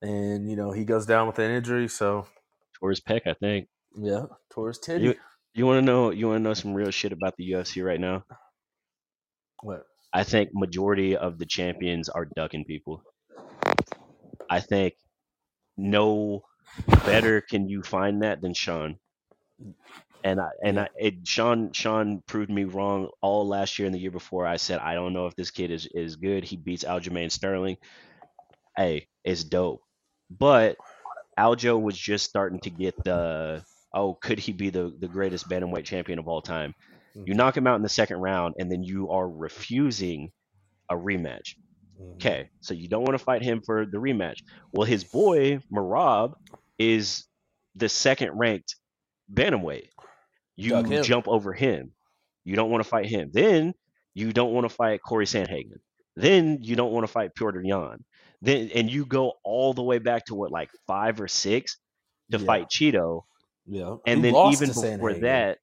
And you know, he goes down with an injury, so Towards Peck, I think. yeah, towards Teddy. You you want to know you want to know some real shit about the UFC right now? what? I think majority of the champions are ducking people. I think no better can you find that than Sean. And I and I it, Sean Sean proved me wrong all last year and the year before. I said I don't know if this kid is is good. He beats Aljamain Sterling. Hey, it's dope. But Aljo was just starting to get the oh, could he be the the greatest bantamweight champion of all time? Hmm. You knock him out in the second round, and then you are refusing a rematch. Mhm. Okay, so you don't want to fight him for the rematch. Well, his boy Merab is the second ranked bantamweight. You jump over him. You don't want to fight him. Then you don't want to fight Corey Sandhagen. Then you don't want to fight Petr Yan. Then and you go all the way back to what like five or six to Yeah. fight Chito, Yeah. and Who then even before Sandhagen? that,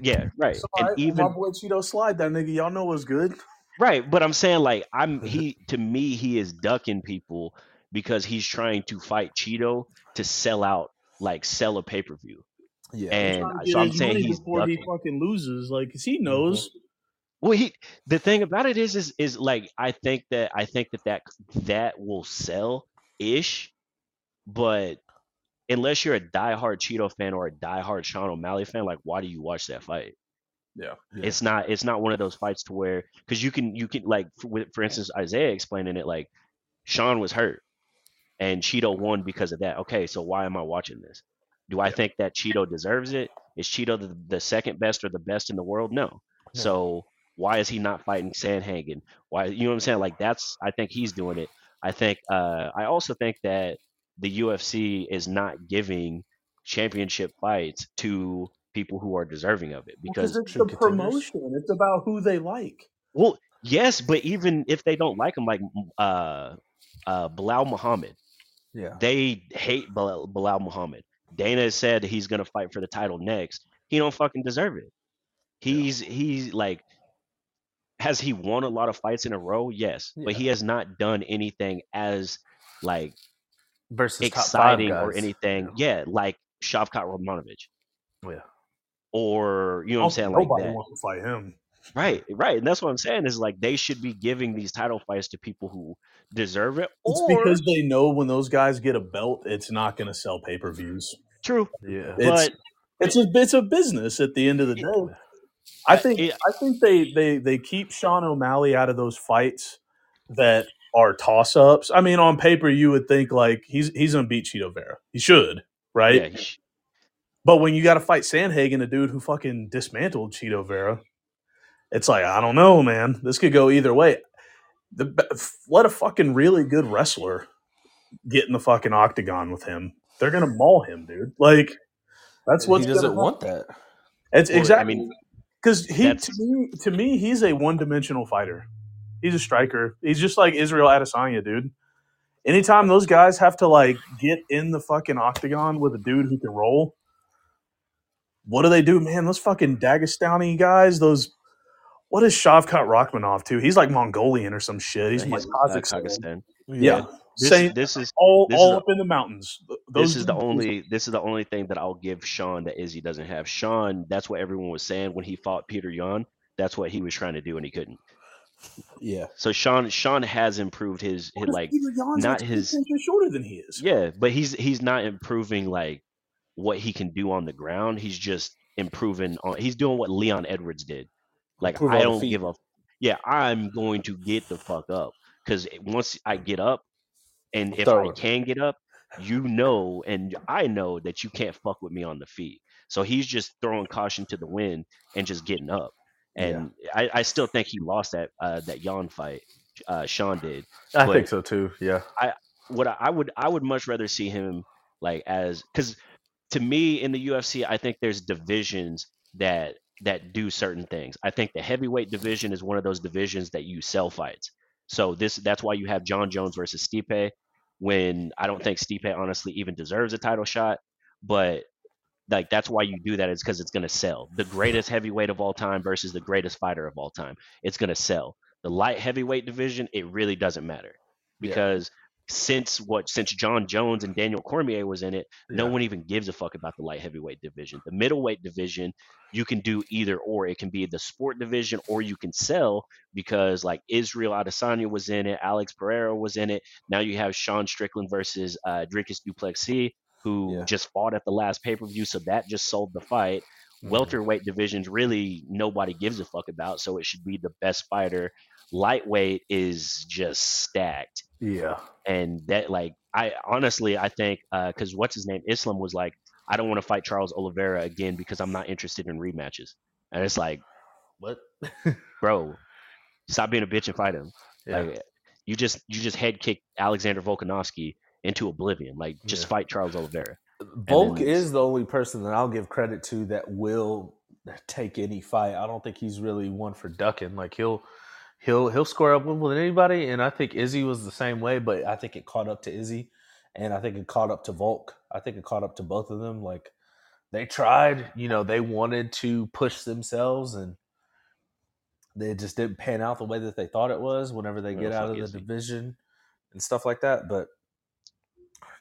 yeah, right, So and I, even my boy Cheeto Slide, that nigga, y'all know was good. Right, but I'm saying like I'm mm-hmm. he to me he is ducking people because he's trying to fight Chito to sell out like sell a pay per view. Yeah. And Trying to so I'm saying he's before he fucking loses, like, 'cause he mm-hmm. knows. Well, he the thing about it is is is like I think that I think that that that will sell ish, but unless you're a diehard Chito fan or a diehard Sean O'Malley fan, like why do you watch that fight? Yeah. Yeah. It's not it's not one of those fights to where because you can you can like for, for instance Isaiah explaining it like Sean was hurt and Chito won because of that. Okay, so why am I watching this? Do I Yeah. think that Chito deserves it? Is Chito the, the second best or the best in the world? No. No. So why is he not fighting Sandhagen? Why you know what I'm saying? Like that's I think he's doing it. I think uh I also think that the UFC is not giving championship fights to people who are deserving of it because it's the contenders. promotion. It's about who they like. well, yes, but even if they don't like him, like uh, uh, Belal Muhammad, Yeah. they hate Bilal, Belal Muhammad. Dana said he's gonna fight for the title next. He don't fucking deserve it. He's he's like, has he won a lot of fights in a row? Yes, but he has not done anything as like Versus exciting or anything. Yeah, like Shavkat Romanovich Yeah. Or you know what I'm saying, like Nobody that. wants to fight him. Right, right, and that's what I'm saying is like they should be giving these title fights to people who deserve it. It's because they know when those guys get a belt, it's not going to sell pay per views. true, Yeah. It's but it's a it's a business at the end of the day. I think it- I think they they they keep Sean O'Malley out of those fights that are toss ups. I mean, on paper, you would think like he's he's gonna beat Chito Vera. He should, right? yeah, he But when you got to fight Sandhagen, a dude who fucking dismantled Chito Vera, it's like I don't know, man. This could go either way. The let a fucking really good wrestler get in the fucking octagon with him. They're gonna maul him, dude. Like that's what he doesn't want that. It's I exactly mean, because he to me to me he's a one dimensional fighter. He's a striker. He's just like Israel Adesanya, dude. Anytime those guys have to like get in the fucking octagon with a dude who can roll, what do they do, man? Those fucking Dagestani guys, those what is Shavkat Rakhmonov too? He's like Mongolian or some shit. He's from like he's, uh, Kazakhstan. Kazakhstan. Yeah, This, same. this is all this is all the- up in the mountains. Those this is the dudes- only this is the only thing that I'll give Sean that Izzy doesn't have. Sean, that's what everyone was saying when he fought Petr Yan. That's what he was trying to do and he couldn't. Yeah. So Sean Sean has improved his, his like Peter not his- 10 inches shorter than he is. Yeah, but he's he's not improving like what he can do on the ground. He's just improving on. He's doing what Leon Edwards did. Like Improve I don't give a. Yeah, I'm going to get the fuck up because once I get up, and if Throw I it. can get up, you know, and I know that you can't fuck with me on the feet. So he's just throwing caution to the wind and just getting up. And I, I still think he lost that uh, that Yan fight. Uh, Sean did I But- think so too. Yeah. I what I, I would I would much rather see him like as because to me in the UFC I think there's divisions that that do certain things. I think the heavyweight division is one of those divisions that you sell fights. So this that's why you have Jon Jones versus Stipe. When I don't think Stipe honestly even deserves a title shot, but like that's why you do that is because it's going to sell. The greatest heavyweight of all time versus the greatest fighter of all time, it's going to sell. The light heavyweight division, it really doesn't matter Yeah. Since what since Jon Jones and Daniel Cormier was in it, no one even gives a fuck about the light heavyweight division. The middleweight division, you can do either or. It can be the sport division or you can sell because like Israel Adesanya was in it, Alex Pereira was in it. Now you have Sean Strickland versus uh, Du Plessis, who Yeah. just fought at the last pay per view, so that just sold the fight. Mhm. Welterweight divisions really nobody gives a fuck about, so it should be the best fighter. Lightweight is just stacked Yeah. And that like I honestly I think uh because what's his name Islam was like I don't want to fight Charles Oliveira again because I'm not interested in rematches and it's like What? <laughs> bro stop being a bitch and fight him Yeah. like you just you just head kick Alexander Volkanovski into oblivion like just Yeah. fight Charles Oliveira Volk then- is the only person that I'll give credit to that will take any fight. I don't think he's really one for ducking. Like he'll he'll he'll square up with anybody, and I think Izzy was the same way. But I think it caught up to Izzy, and I think it caught up to Volk. I think it caught up to both of them. Like they tried, you know, they wanted to push themselves, and they just didn't pan out the way that they thought it was. Whenever they get out of the Izzy. division and stuff like that, but.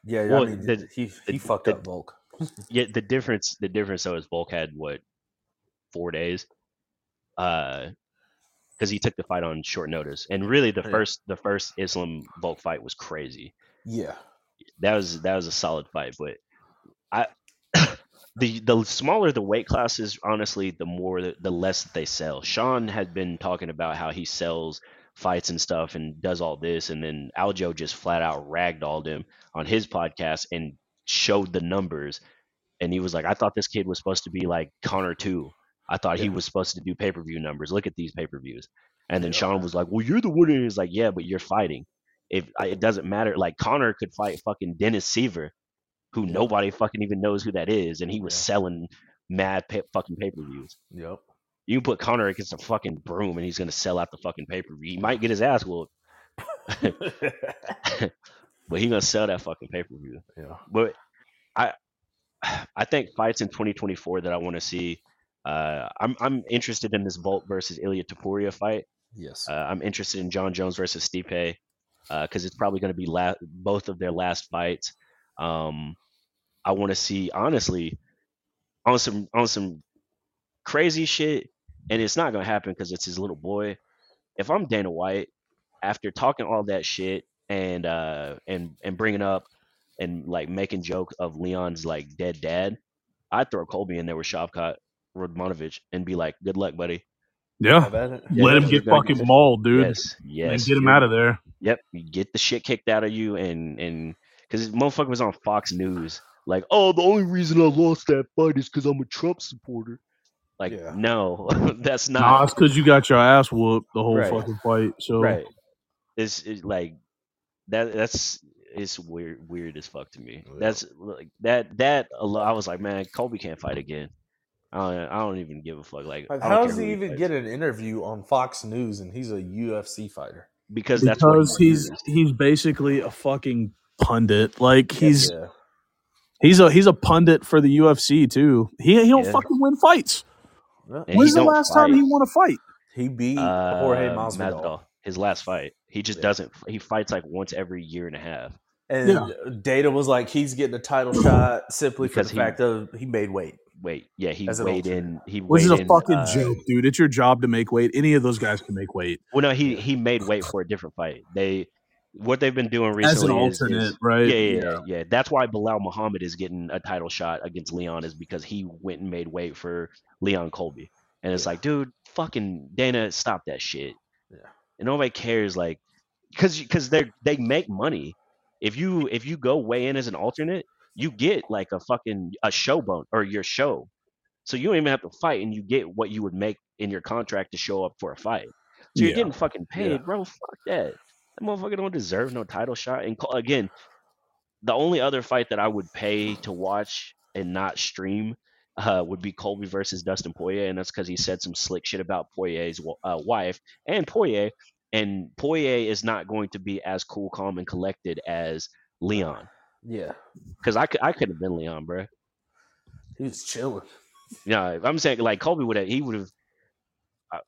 Yeah, Well, I mean, the- he he the- fucked the- up Volk. <laughs> yeah the difference the difference though is Volk had what four days uh because he took the fight on short notice. And really the Yeah. first the first Islam Volk fight was crazy. Yeah, that was that was a solid fight but i <coughs> the the smaller the weight classes honestly the more the, the less they sell. Sean had been talking about how he sells fights and stuff and does all this and then aljo just flat out ragdolled him on his podcast and showed the numbers. And he was like i thought this kid was supposed to be like conor too i thought he was supposed to do pay-per-view numbers look at these pay-per-views and then Yeah. sean was like well you're the winner and he's like yeah but you're fighting if I- it doesn't matter like conor could fight fucking dennis siver who Yeah. nobody fucking even knows who that is and he was Yeah. selling mad pay- fucking pay-per-views yep. you can put conor against a fucking broom and he's gonna sell out the fucking pay-per-view he might get his ass whooped <laughs> <laughs> but he gonna sell that fucking pay-per-view yeah, but I I think fights in 2024 that I want to see. Uh, I'm I'm interested in this Volk versus Ilia Topuria fight. yes, Uh, I'm interested in Jon Jones versus Stipe because it's probably going to be la- both of their last fights. Um, I want to see honestly on some on some crazy shit, and it's not going to happen because it's his little boy. If I'm Dana White, after talking all that shit and uh and and bringing up and like making joke of Leon's like dead dad, I'd throw Colby in there with Shavkat Rodmanovich and be like, "Good luck, buddy." Yeah. Have. Yeah, Let him get fucking gonna mauled, dude. Yes, yes. and get him You're- out of there. Yep, you get the shit kicked out of you, and and because motherfucker was on Fox News, like, oh, the only reason I lost that fight is because I'm a Trump supporter. Like, Yeah. no, <laughs> that's not. Nah, not it's because you got your ass whooped the whole Right. fucking fight. So right. It's, it's like that. That's it's weird, weird as fuck to me. Yeah. That's like that. That I was like, man, Colby can't fight again. I don't, I don't even give a fuck. Like, Like, how does who he even fights. get an interview on Fox News and he's a UFC fighter? Because that's because he he's is. he's basically a fucking pundit. Like he's yeah, he's a he's a pundit for the UFC too. He he don't Yeah. fucking win fights. And When's the don't last time he won a fight? he beat Jorge Uh, Masvidal, Masvidal, his last fight. He just Yeah. doesn't. He fights like once every year and a half. and Yeah. Dana was like he's getting a title shot simply for the he- fact of he made weight. Wait, yeah, he As an weighed in. He Which is weighed a in, fucking uh, joke, dude. It's your job to make weight. Any of those guys can make weight Well, no, he he made weight for a different fight. They what they've been doing as an recently is, alternate, is- right? yeah, yeah, yeah, yeah. That's why Belal Muhammad is getting a title shot against Leon is because he went and made weight for Leon Colby, and it's Yeah. like, dude, fucking Dana, stop that shit. Yeah. And nobody cares, like, because because they they make money. If you if you go weigh in as an alternate, you get like a fucking a show bone or your show. So you don't even have to fight, and you get what you would make in your contract to show up for a fight. So you're Yeah. getting fucking paid, Yeah. bro. Fuck that. That motherfucker don't deserve no title shot. And co- again, the only other fight that I would pay to watch and not stream uh, would be Colby versus Dustin Poirier, and that's because he said some slick shit about Poirier's uh, wife, and Poirier and Poirier is not going to be as cool, calm, and collected as Leon. Yeah, Because I could I could have been Leon, bro. he was chilling. Yeah, I'm saying like Kobe would have he would have. Uh,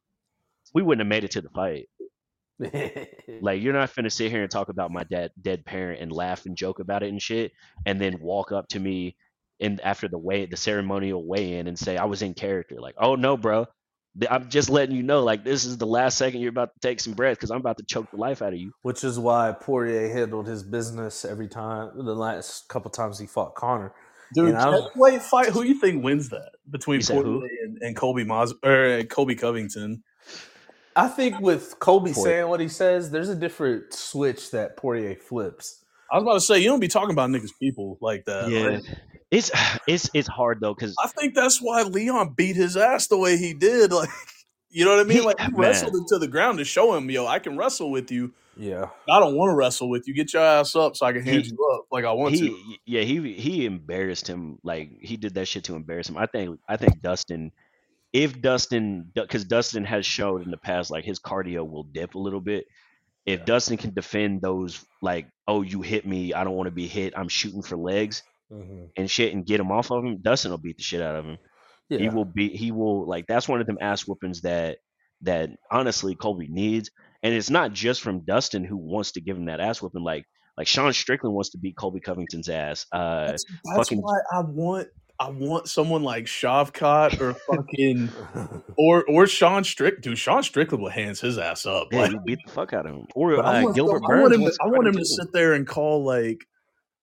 we wouldn't have made it to the fight. <laughs> Like you're not finna sit here and talk about my dad dead parent and laugh and joke about it and shit, and then walk up to me and after the way the ceremonial weigh in and say I was in character. Like, oh no, bro, I'm just letting you know. Like this is the last second you're about to take some breath because I'm about to choke the life out of you. Which is why Poirier handled his business every time. The last couple times he fought Conor. Dude, And I was- heavyweight fight. Who you think wins that between You said who? Poirier and, and Kobe Mos or uh, Colby Covington? I think with Colby Poirier. saying what he says, there's a different switch that Poirier flips. I was about to say you don't be talking about niggas people like that. right? it's <sighs> it's it's hard though because I think that's why Leon beat his ass the way he did. <laughs> Like, you know what I mean? He- like, he man. wrestled him to the ground to show him, yo, I can wrestle with you. Yeah. I don't want to wrestle with you. Get your ass up so I can hand He- you up like I want to. he yeah he he embarrassed him like he did that shit to embarrass him. I think I think Dustin if Dustin because Dustin has showed in the past like his cardio will dip a little bit. If Dustin can defend those like oh you hit me I don't want to be hit I'm shooting for legs Mhm. and shit and get him off of him Dustin will beat the shit out of him. Yeah. He will be he will like that's one of them ass whoopings that that honestly Colby needs. And it's not just from Dustin who wants to give him that ass whooping. Like like Sean Strickland wants to beat Colby Covington's ass. Uh That's, that's fucking- why I want I want someone like Shavkat or <laughs> fucking or or Sean Strick. Dude, Sean Strickland will hands his ass up. yeah, Like, you beat the fuck out of him. Or but I uh, want, Gilbert I Burns. want him. To, I want him to sit there and call like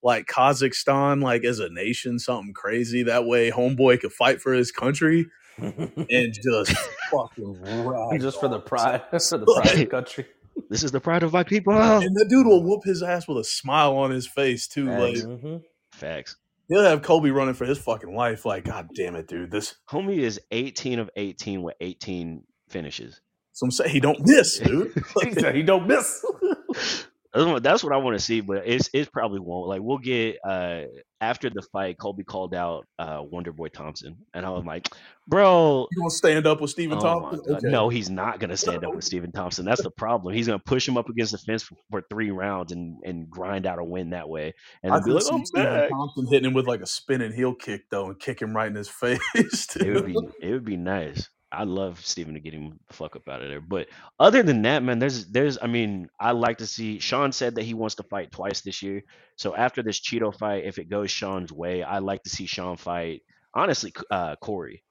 like Kazakhstan like as a nation something crazy. That way, homeboy could fight for his country <laughs> and just fucking <laughs> rag just for the pride, for the pride of the country. This is the pride of my people. And that dude will whoop his ass with a smile on his face too. Like Facts. Mhm. Facts. He'll have Kobe running for his fucking life. Like, god damn it, dude. This Homie is 18 of 18 with 18 finishes. So I'm saying he don't miss, <laughs> dude. He said he don't miss. <laughs> That's what, I want to see, but it's it probably won't. Like we'll get uh after the fight, Colby called out uh Wonder Boy Thompson, and I was like, bro, You gonna stand up with Stephen Oh Thompson? God. No, he's not going to stand up with Stephen Thompson. That's the problem. He's going to push him up against the fence for, for three rounds and, and grind out a win that way. And I be like, see Stephen. Thompson hitting him with like a spinning heel kick though, and kick him right in his <laughs> face. It would be it would be nice. I'd love Stephen to get him the fuck up out of there. But other than that, man, there's there's I mean, I like to see Sean said that he wants to fight twice this year. So after this Chito fight, if it goes Sean's way, I like to see Sean fight honestly uh Corey.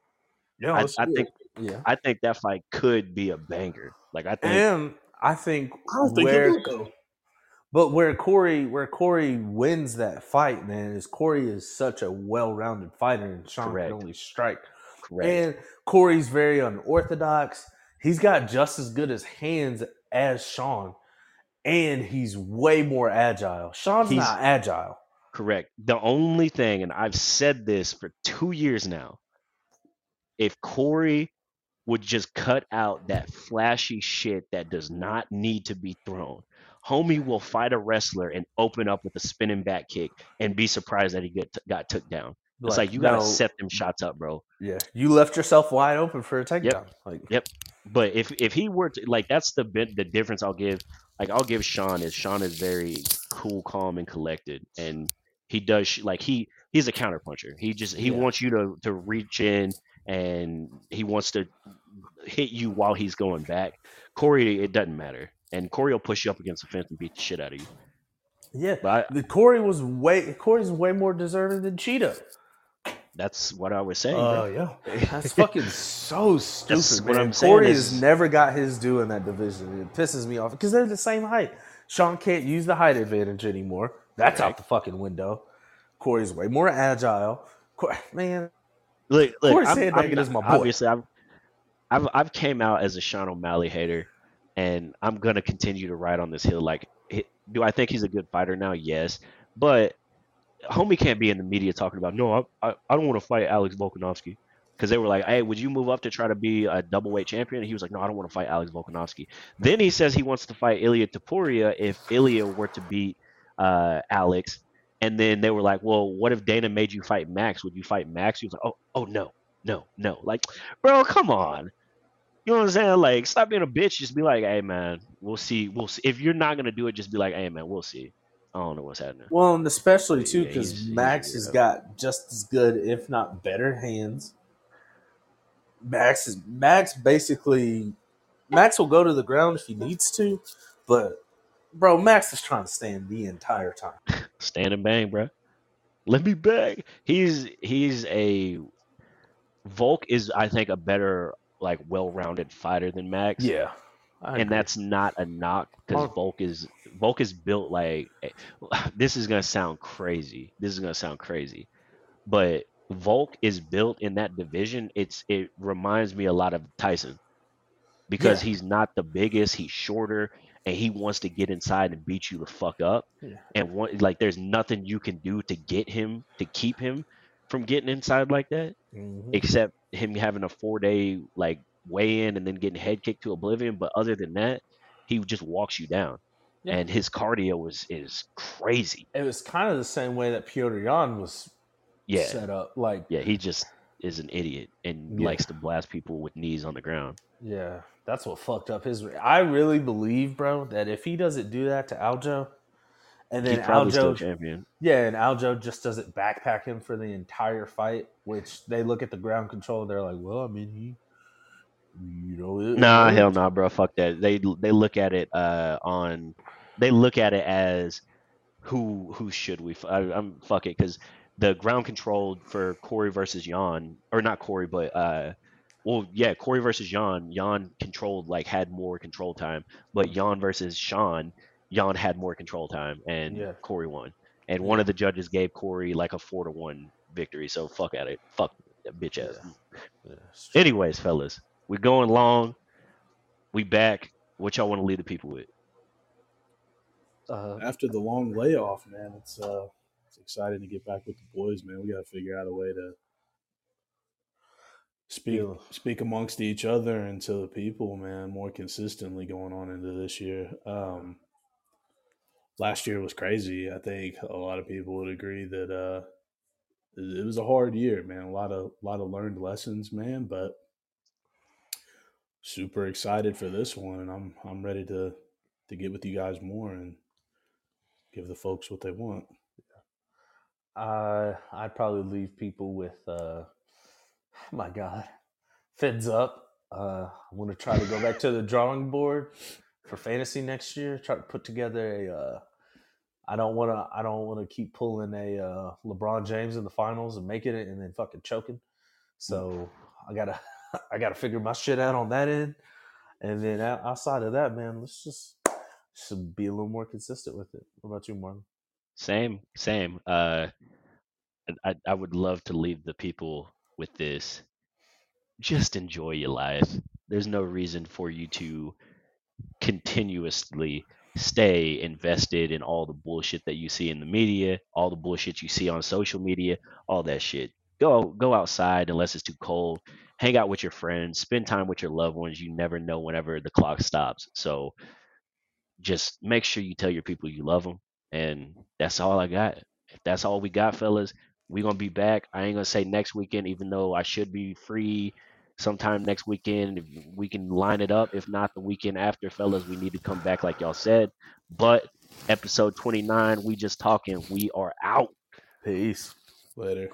yeah, I, I think Yeah. I think that fight could be a banger. Like I think And I think I don't think where, he'll do it though. but where Corey, where Corey wins that fight, man, is Corey is such a well-rounded fighter, and Sean Correct. can only strike. Correct. And Corey's very unorthodox. He's got just as good as hands as Sean, and he's way more agile. Sean's He's- not agile. Correct. The only thing, and I've said this for two years now, if Corey would just cut out that flashy shit that does not need to be thrown, homie will fight a wrestler and open up with a spinning back kick and be surprised that he get got took down. It's like, you gotta set them shots up, bro. Yeah, you left yourself wide open for a takedown. Like, yep. But if if he were to like, that's the bit the difference I'll give. Like I'll give Sean is Sean is very cool, calm, and collected, and he does like he he's a counterpuncher. He just he Yeah. wants you to to reach in and he wants to hit you while he's going back. Corey, it doesn't matter, and Corey will push you up against the fence and beat the shit out of you. yeah, But I, the Corey was way Corey's way more deserving than Chito. That's what I was saying. Uh, bro. yeah. <laughs> That's fucking so stupid, That's what man. I'm saying Corey is- has never got his due in that division. It pisses me off because they're the same height. Sean can't use the height advantage anymore. That's out the fucking window. Corey's way more agile. Cor- Man, Look, look Corey I'm- Sandhagen I'm is my boy. Obviously, I've, I've I've came out as a Sean O'Malley hater, and I'm gonna continue to ride on this hill. Like, do I think he's a good fighter now? Yes, but homie can't be in the media talking about no. I I, I don't want to fight Alex Volkanovski because they were like, hey, would you move up to try to be a double weight champion? And he was like, no, I don't want to fight Alex Volkanovski. Then he says he wants to fight Ilia Topuria if Ilia were to beat uh, Alex. And then they were like, "Well, what if Dana made you fight Max? Would you fight Max?" He was like, "Oh, oh no, no, no!" Like, bro, come on. You know what I'm saying? Like, stop being a bitch. Just be like, hey man, we'll see. We'll see. If you're not gonna do it, just be like, hey man, we'll see. I don't know what's happening. Well, and especially too because Max has got just as good, if not better, hands. Max is Max basically Max will go to the ground if he needs to, but bro, Max is trying to stand the entire time. <laughs> Stand and bang, bro. Let me bang. He's he's a Volk is I think a better like well-rounded fighter than Max. Yeah, and that's not a knock because Oh. Volk is Volk is built like <sighs> this is gonna sound crazy. This is gonna sound crazy, but Volk is built in that division. It's it reminds me a lot of Tyson because Yeah. he's not the biggest. He's shorter and he wants to get inside and beat you the fuck up. Yeah. And one, like there's nothing you can do to get him to keep him from getting inside like that Mhm. except him having a four day like weigh in and then getting head kicked to oblivion. But other than that, he just walks you down. Yeah. And his cardio is is crazy. It was kind of the same way that Petr Yan was Yeah. set up. Like, Yeah, he just is an idiot and Yeah. likes to blast people with knees on the ground. yeah, that's what fucked up his. I really believe, bro, that if he doesn't do that to Aljo, and then Aljo champion. Yeah, and Aljo just doesn't backpack him for the entire fight, which they look at the ground control. They're like, well, I mean, he, you know, it Nah, worked. hell no, bro. Fuck that. They they look at it uh on they look at it as who who should we? f- I, am fuck it because the ground control for Corey versus Yan or not Corey, but uh, well yeah, Corey versus Yan. Yan controlled like had more control time, but Yan versus Sean, Yan had more control time, and Yeah. Corey won. And one of the judges gave Corey like a four to one victory. So fuck at it. Fuck bitch ass. Yeah. Anyways, fellas, we going long. We back. What y'all want to leave the people with? Uh, After the long layoff, man, it's uh, it's exciting to get back with the boys, man. We got to figure out a way to speak Yeah. speak amongst each other and to the people, man, more consistently going on into this year. Um, last year was crazy. I think a lot of people would agree that uh, it it was a hard year, man. A lot of lot of learned lessons, man. But super excited for this one, and I'm I'm ready to to get with you guys more and give the folks what they want. uh, I'd probably leave people with, uh, <sighs> my God, fins up. Uh, I want to try to go back to the drawing board for fantasy next year. Try to put together a. Uh, I don't want to. I don't want to keep pulling a uh, LeBron James in the finals and making it and then fucking choking. So I gotta. <laughs> I gotta figure my shit out on that end, and then outside of that, man, let's just be a little more consistent with it. What about you, Marlon? Same, same. Uh, I I would love to leave the people with this. Just enjoy your life. There's no reason for you to continuously stay invested in all the bullshit that you see in the media, all the bullshit you see on social media, all that shit. Go go outside unless it's too cold. Hang out with your friends, spend time with your loved ones. You never know whenever the clock stops. So just make sure you tell your people you love them and that's all I got. If that's all we got, fellas, we gonna be back. I ain't gonna say next weekend, even though I should be free sometime next weekend. If we can line it up. If not, the weekend after, fellas, we need to come back like y'all said. But episode 29, we just talking. We are out. Peace. Later.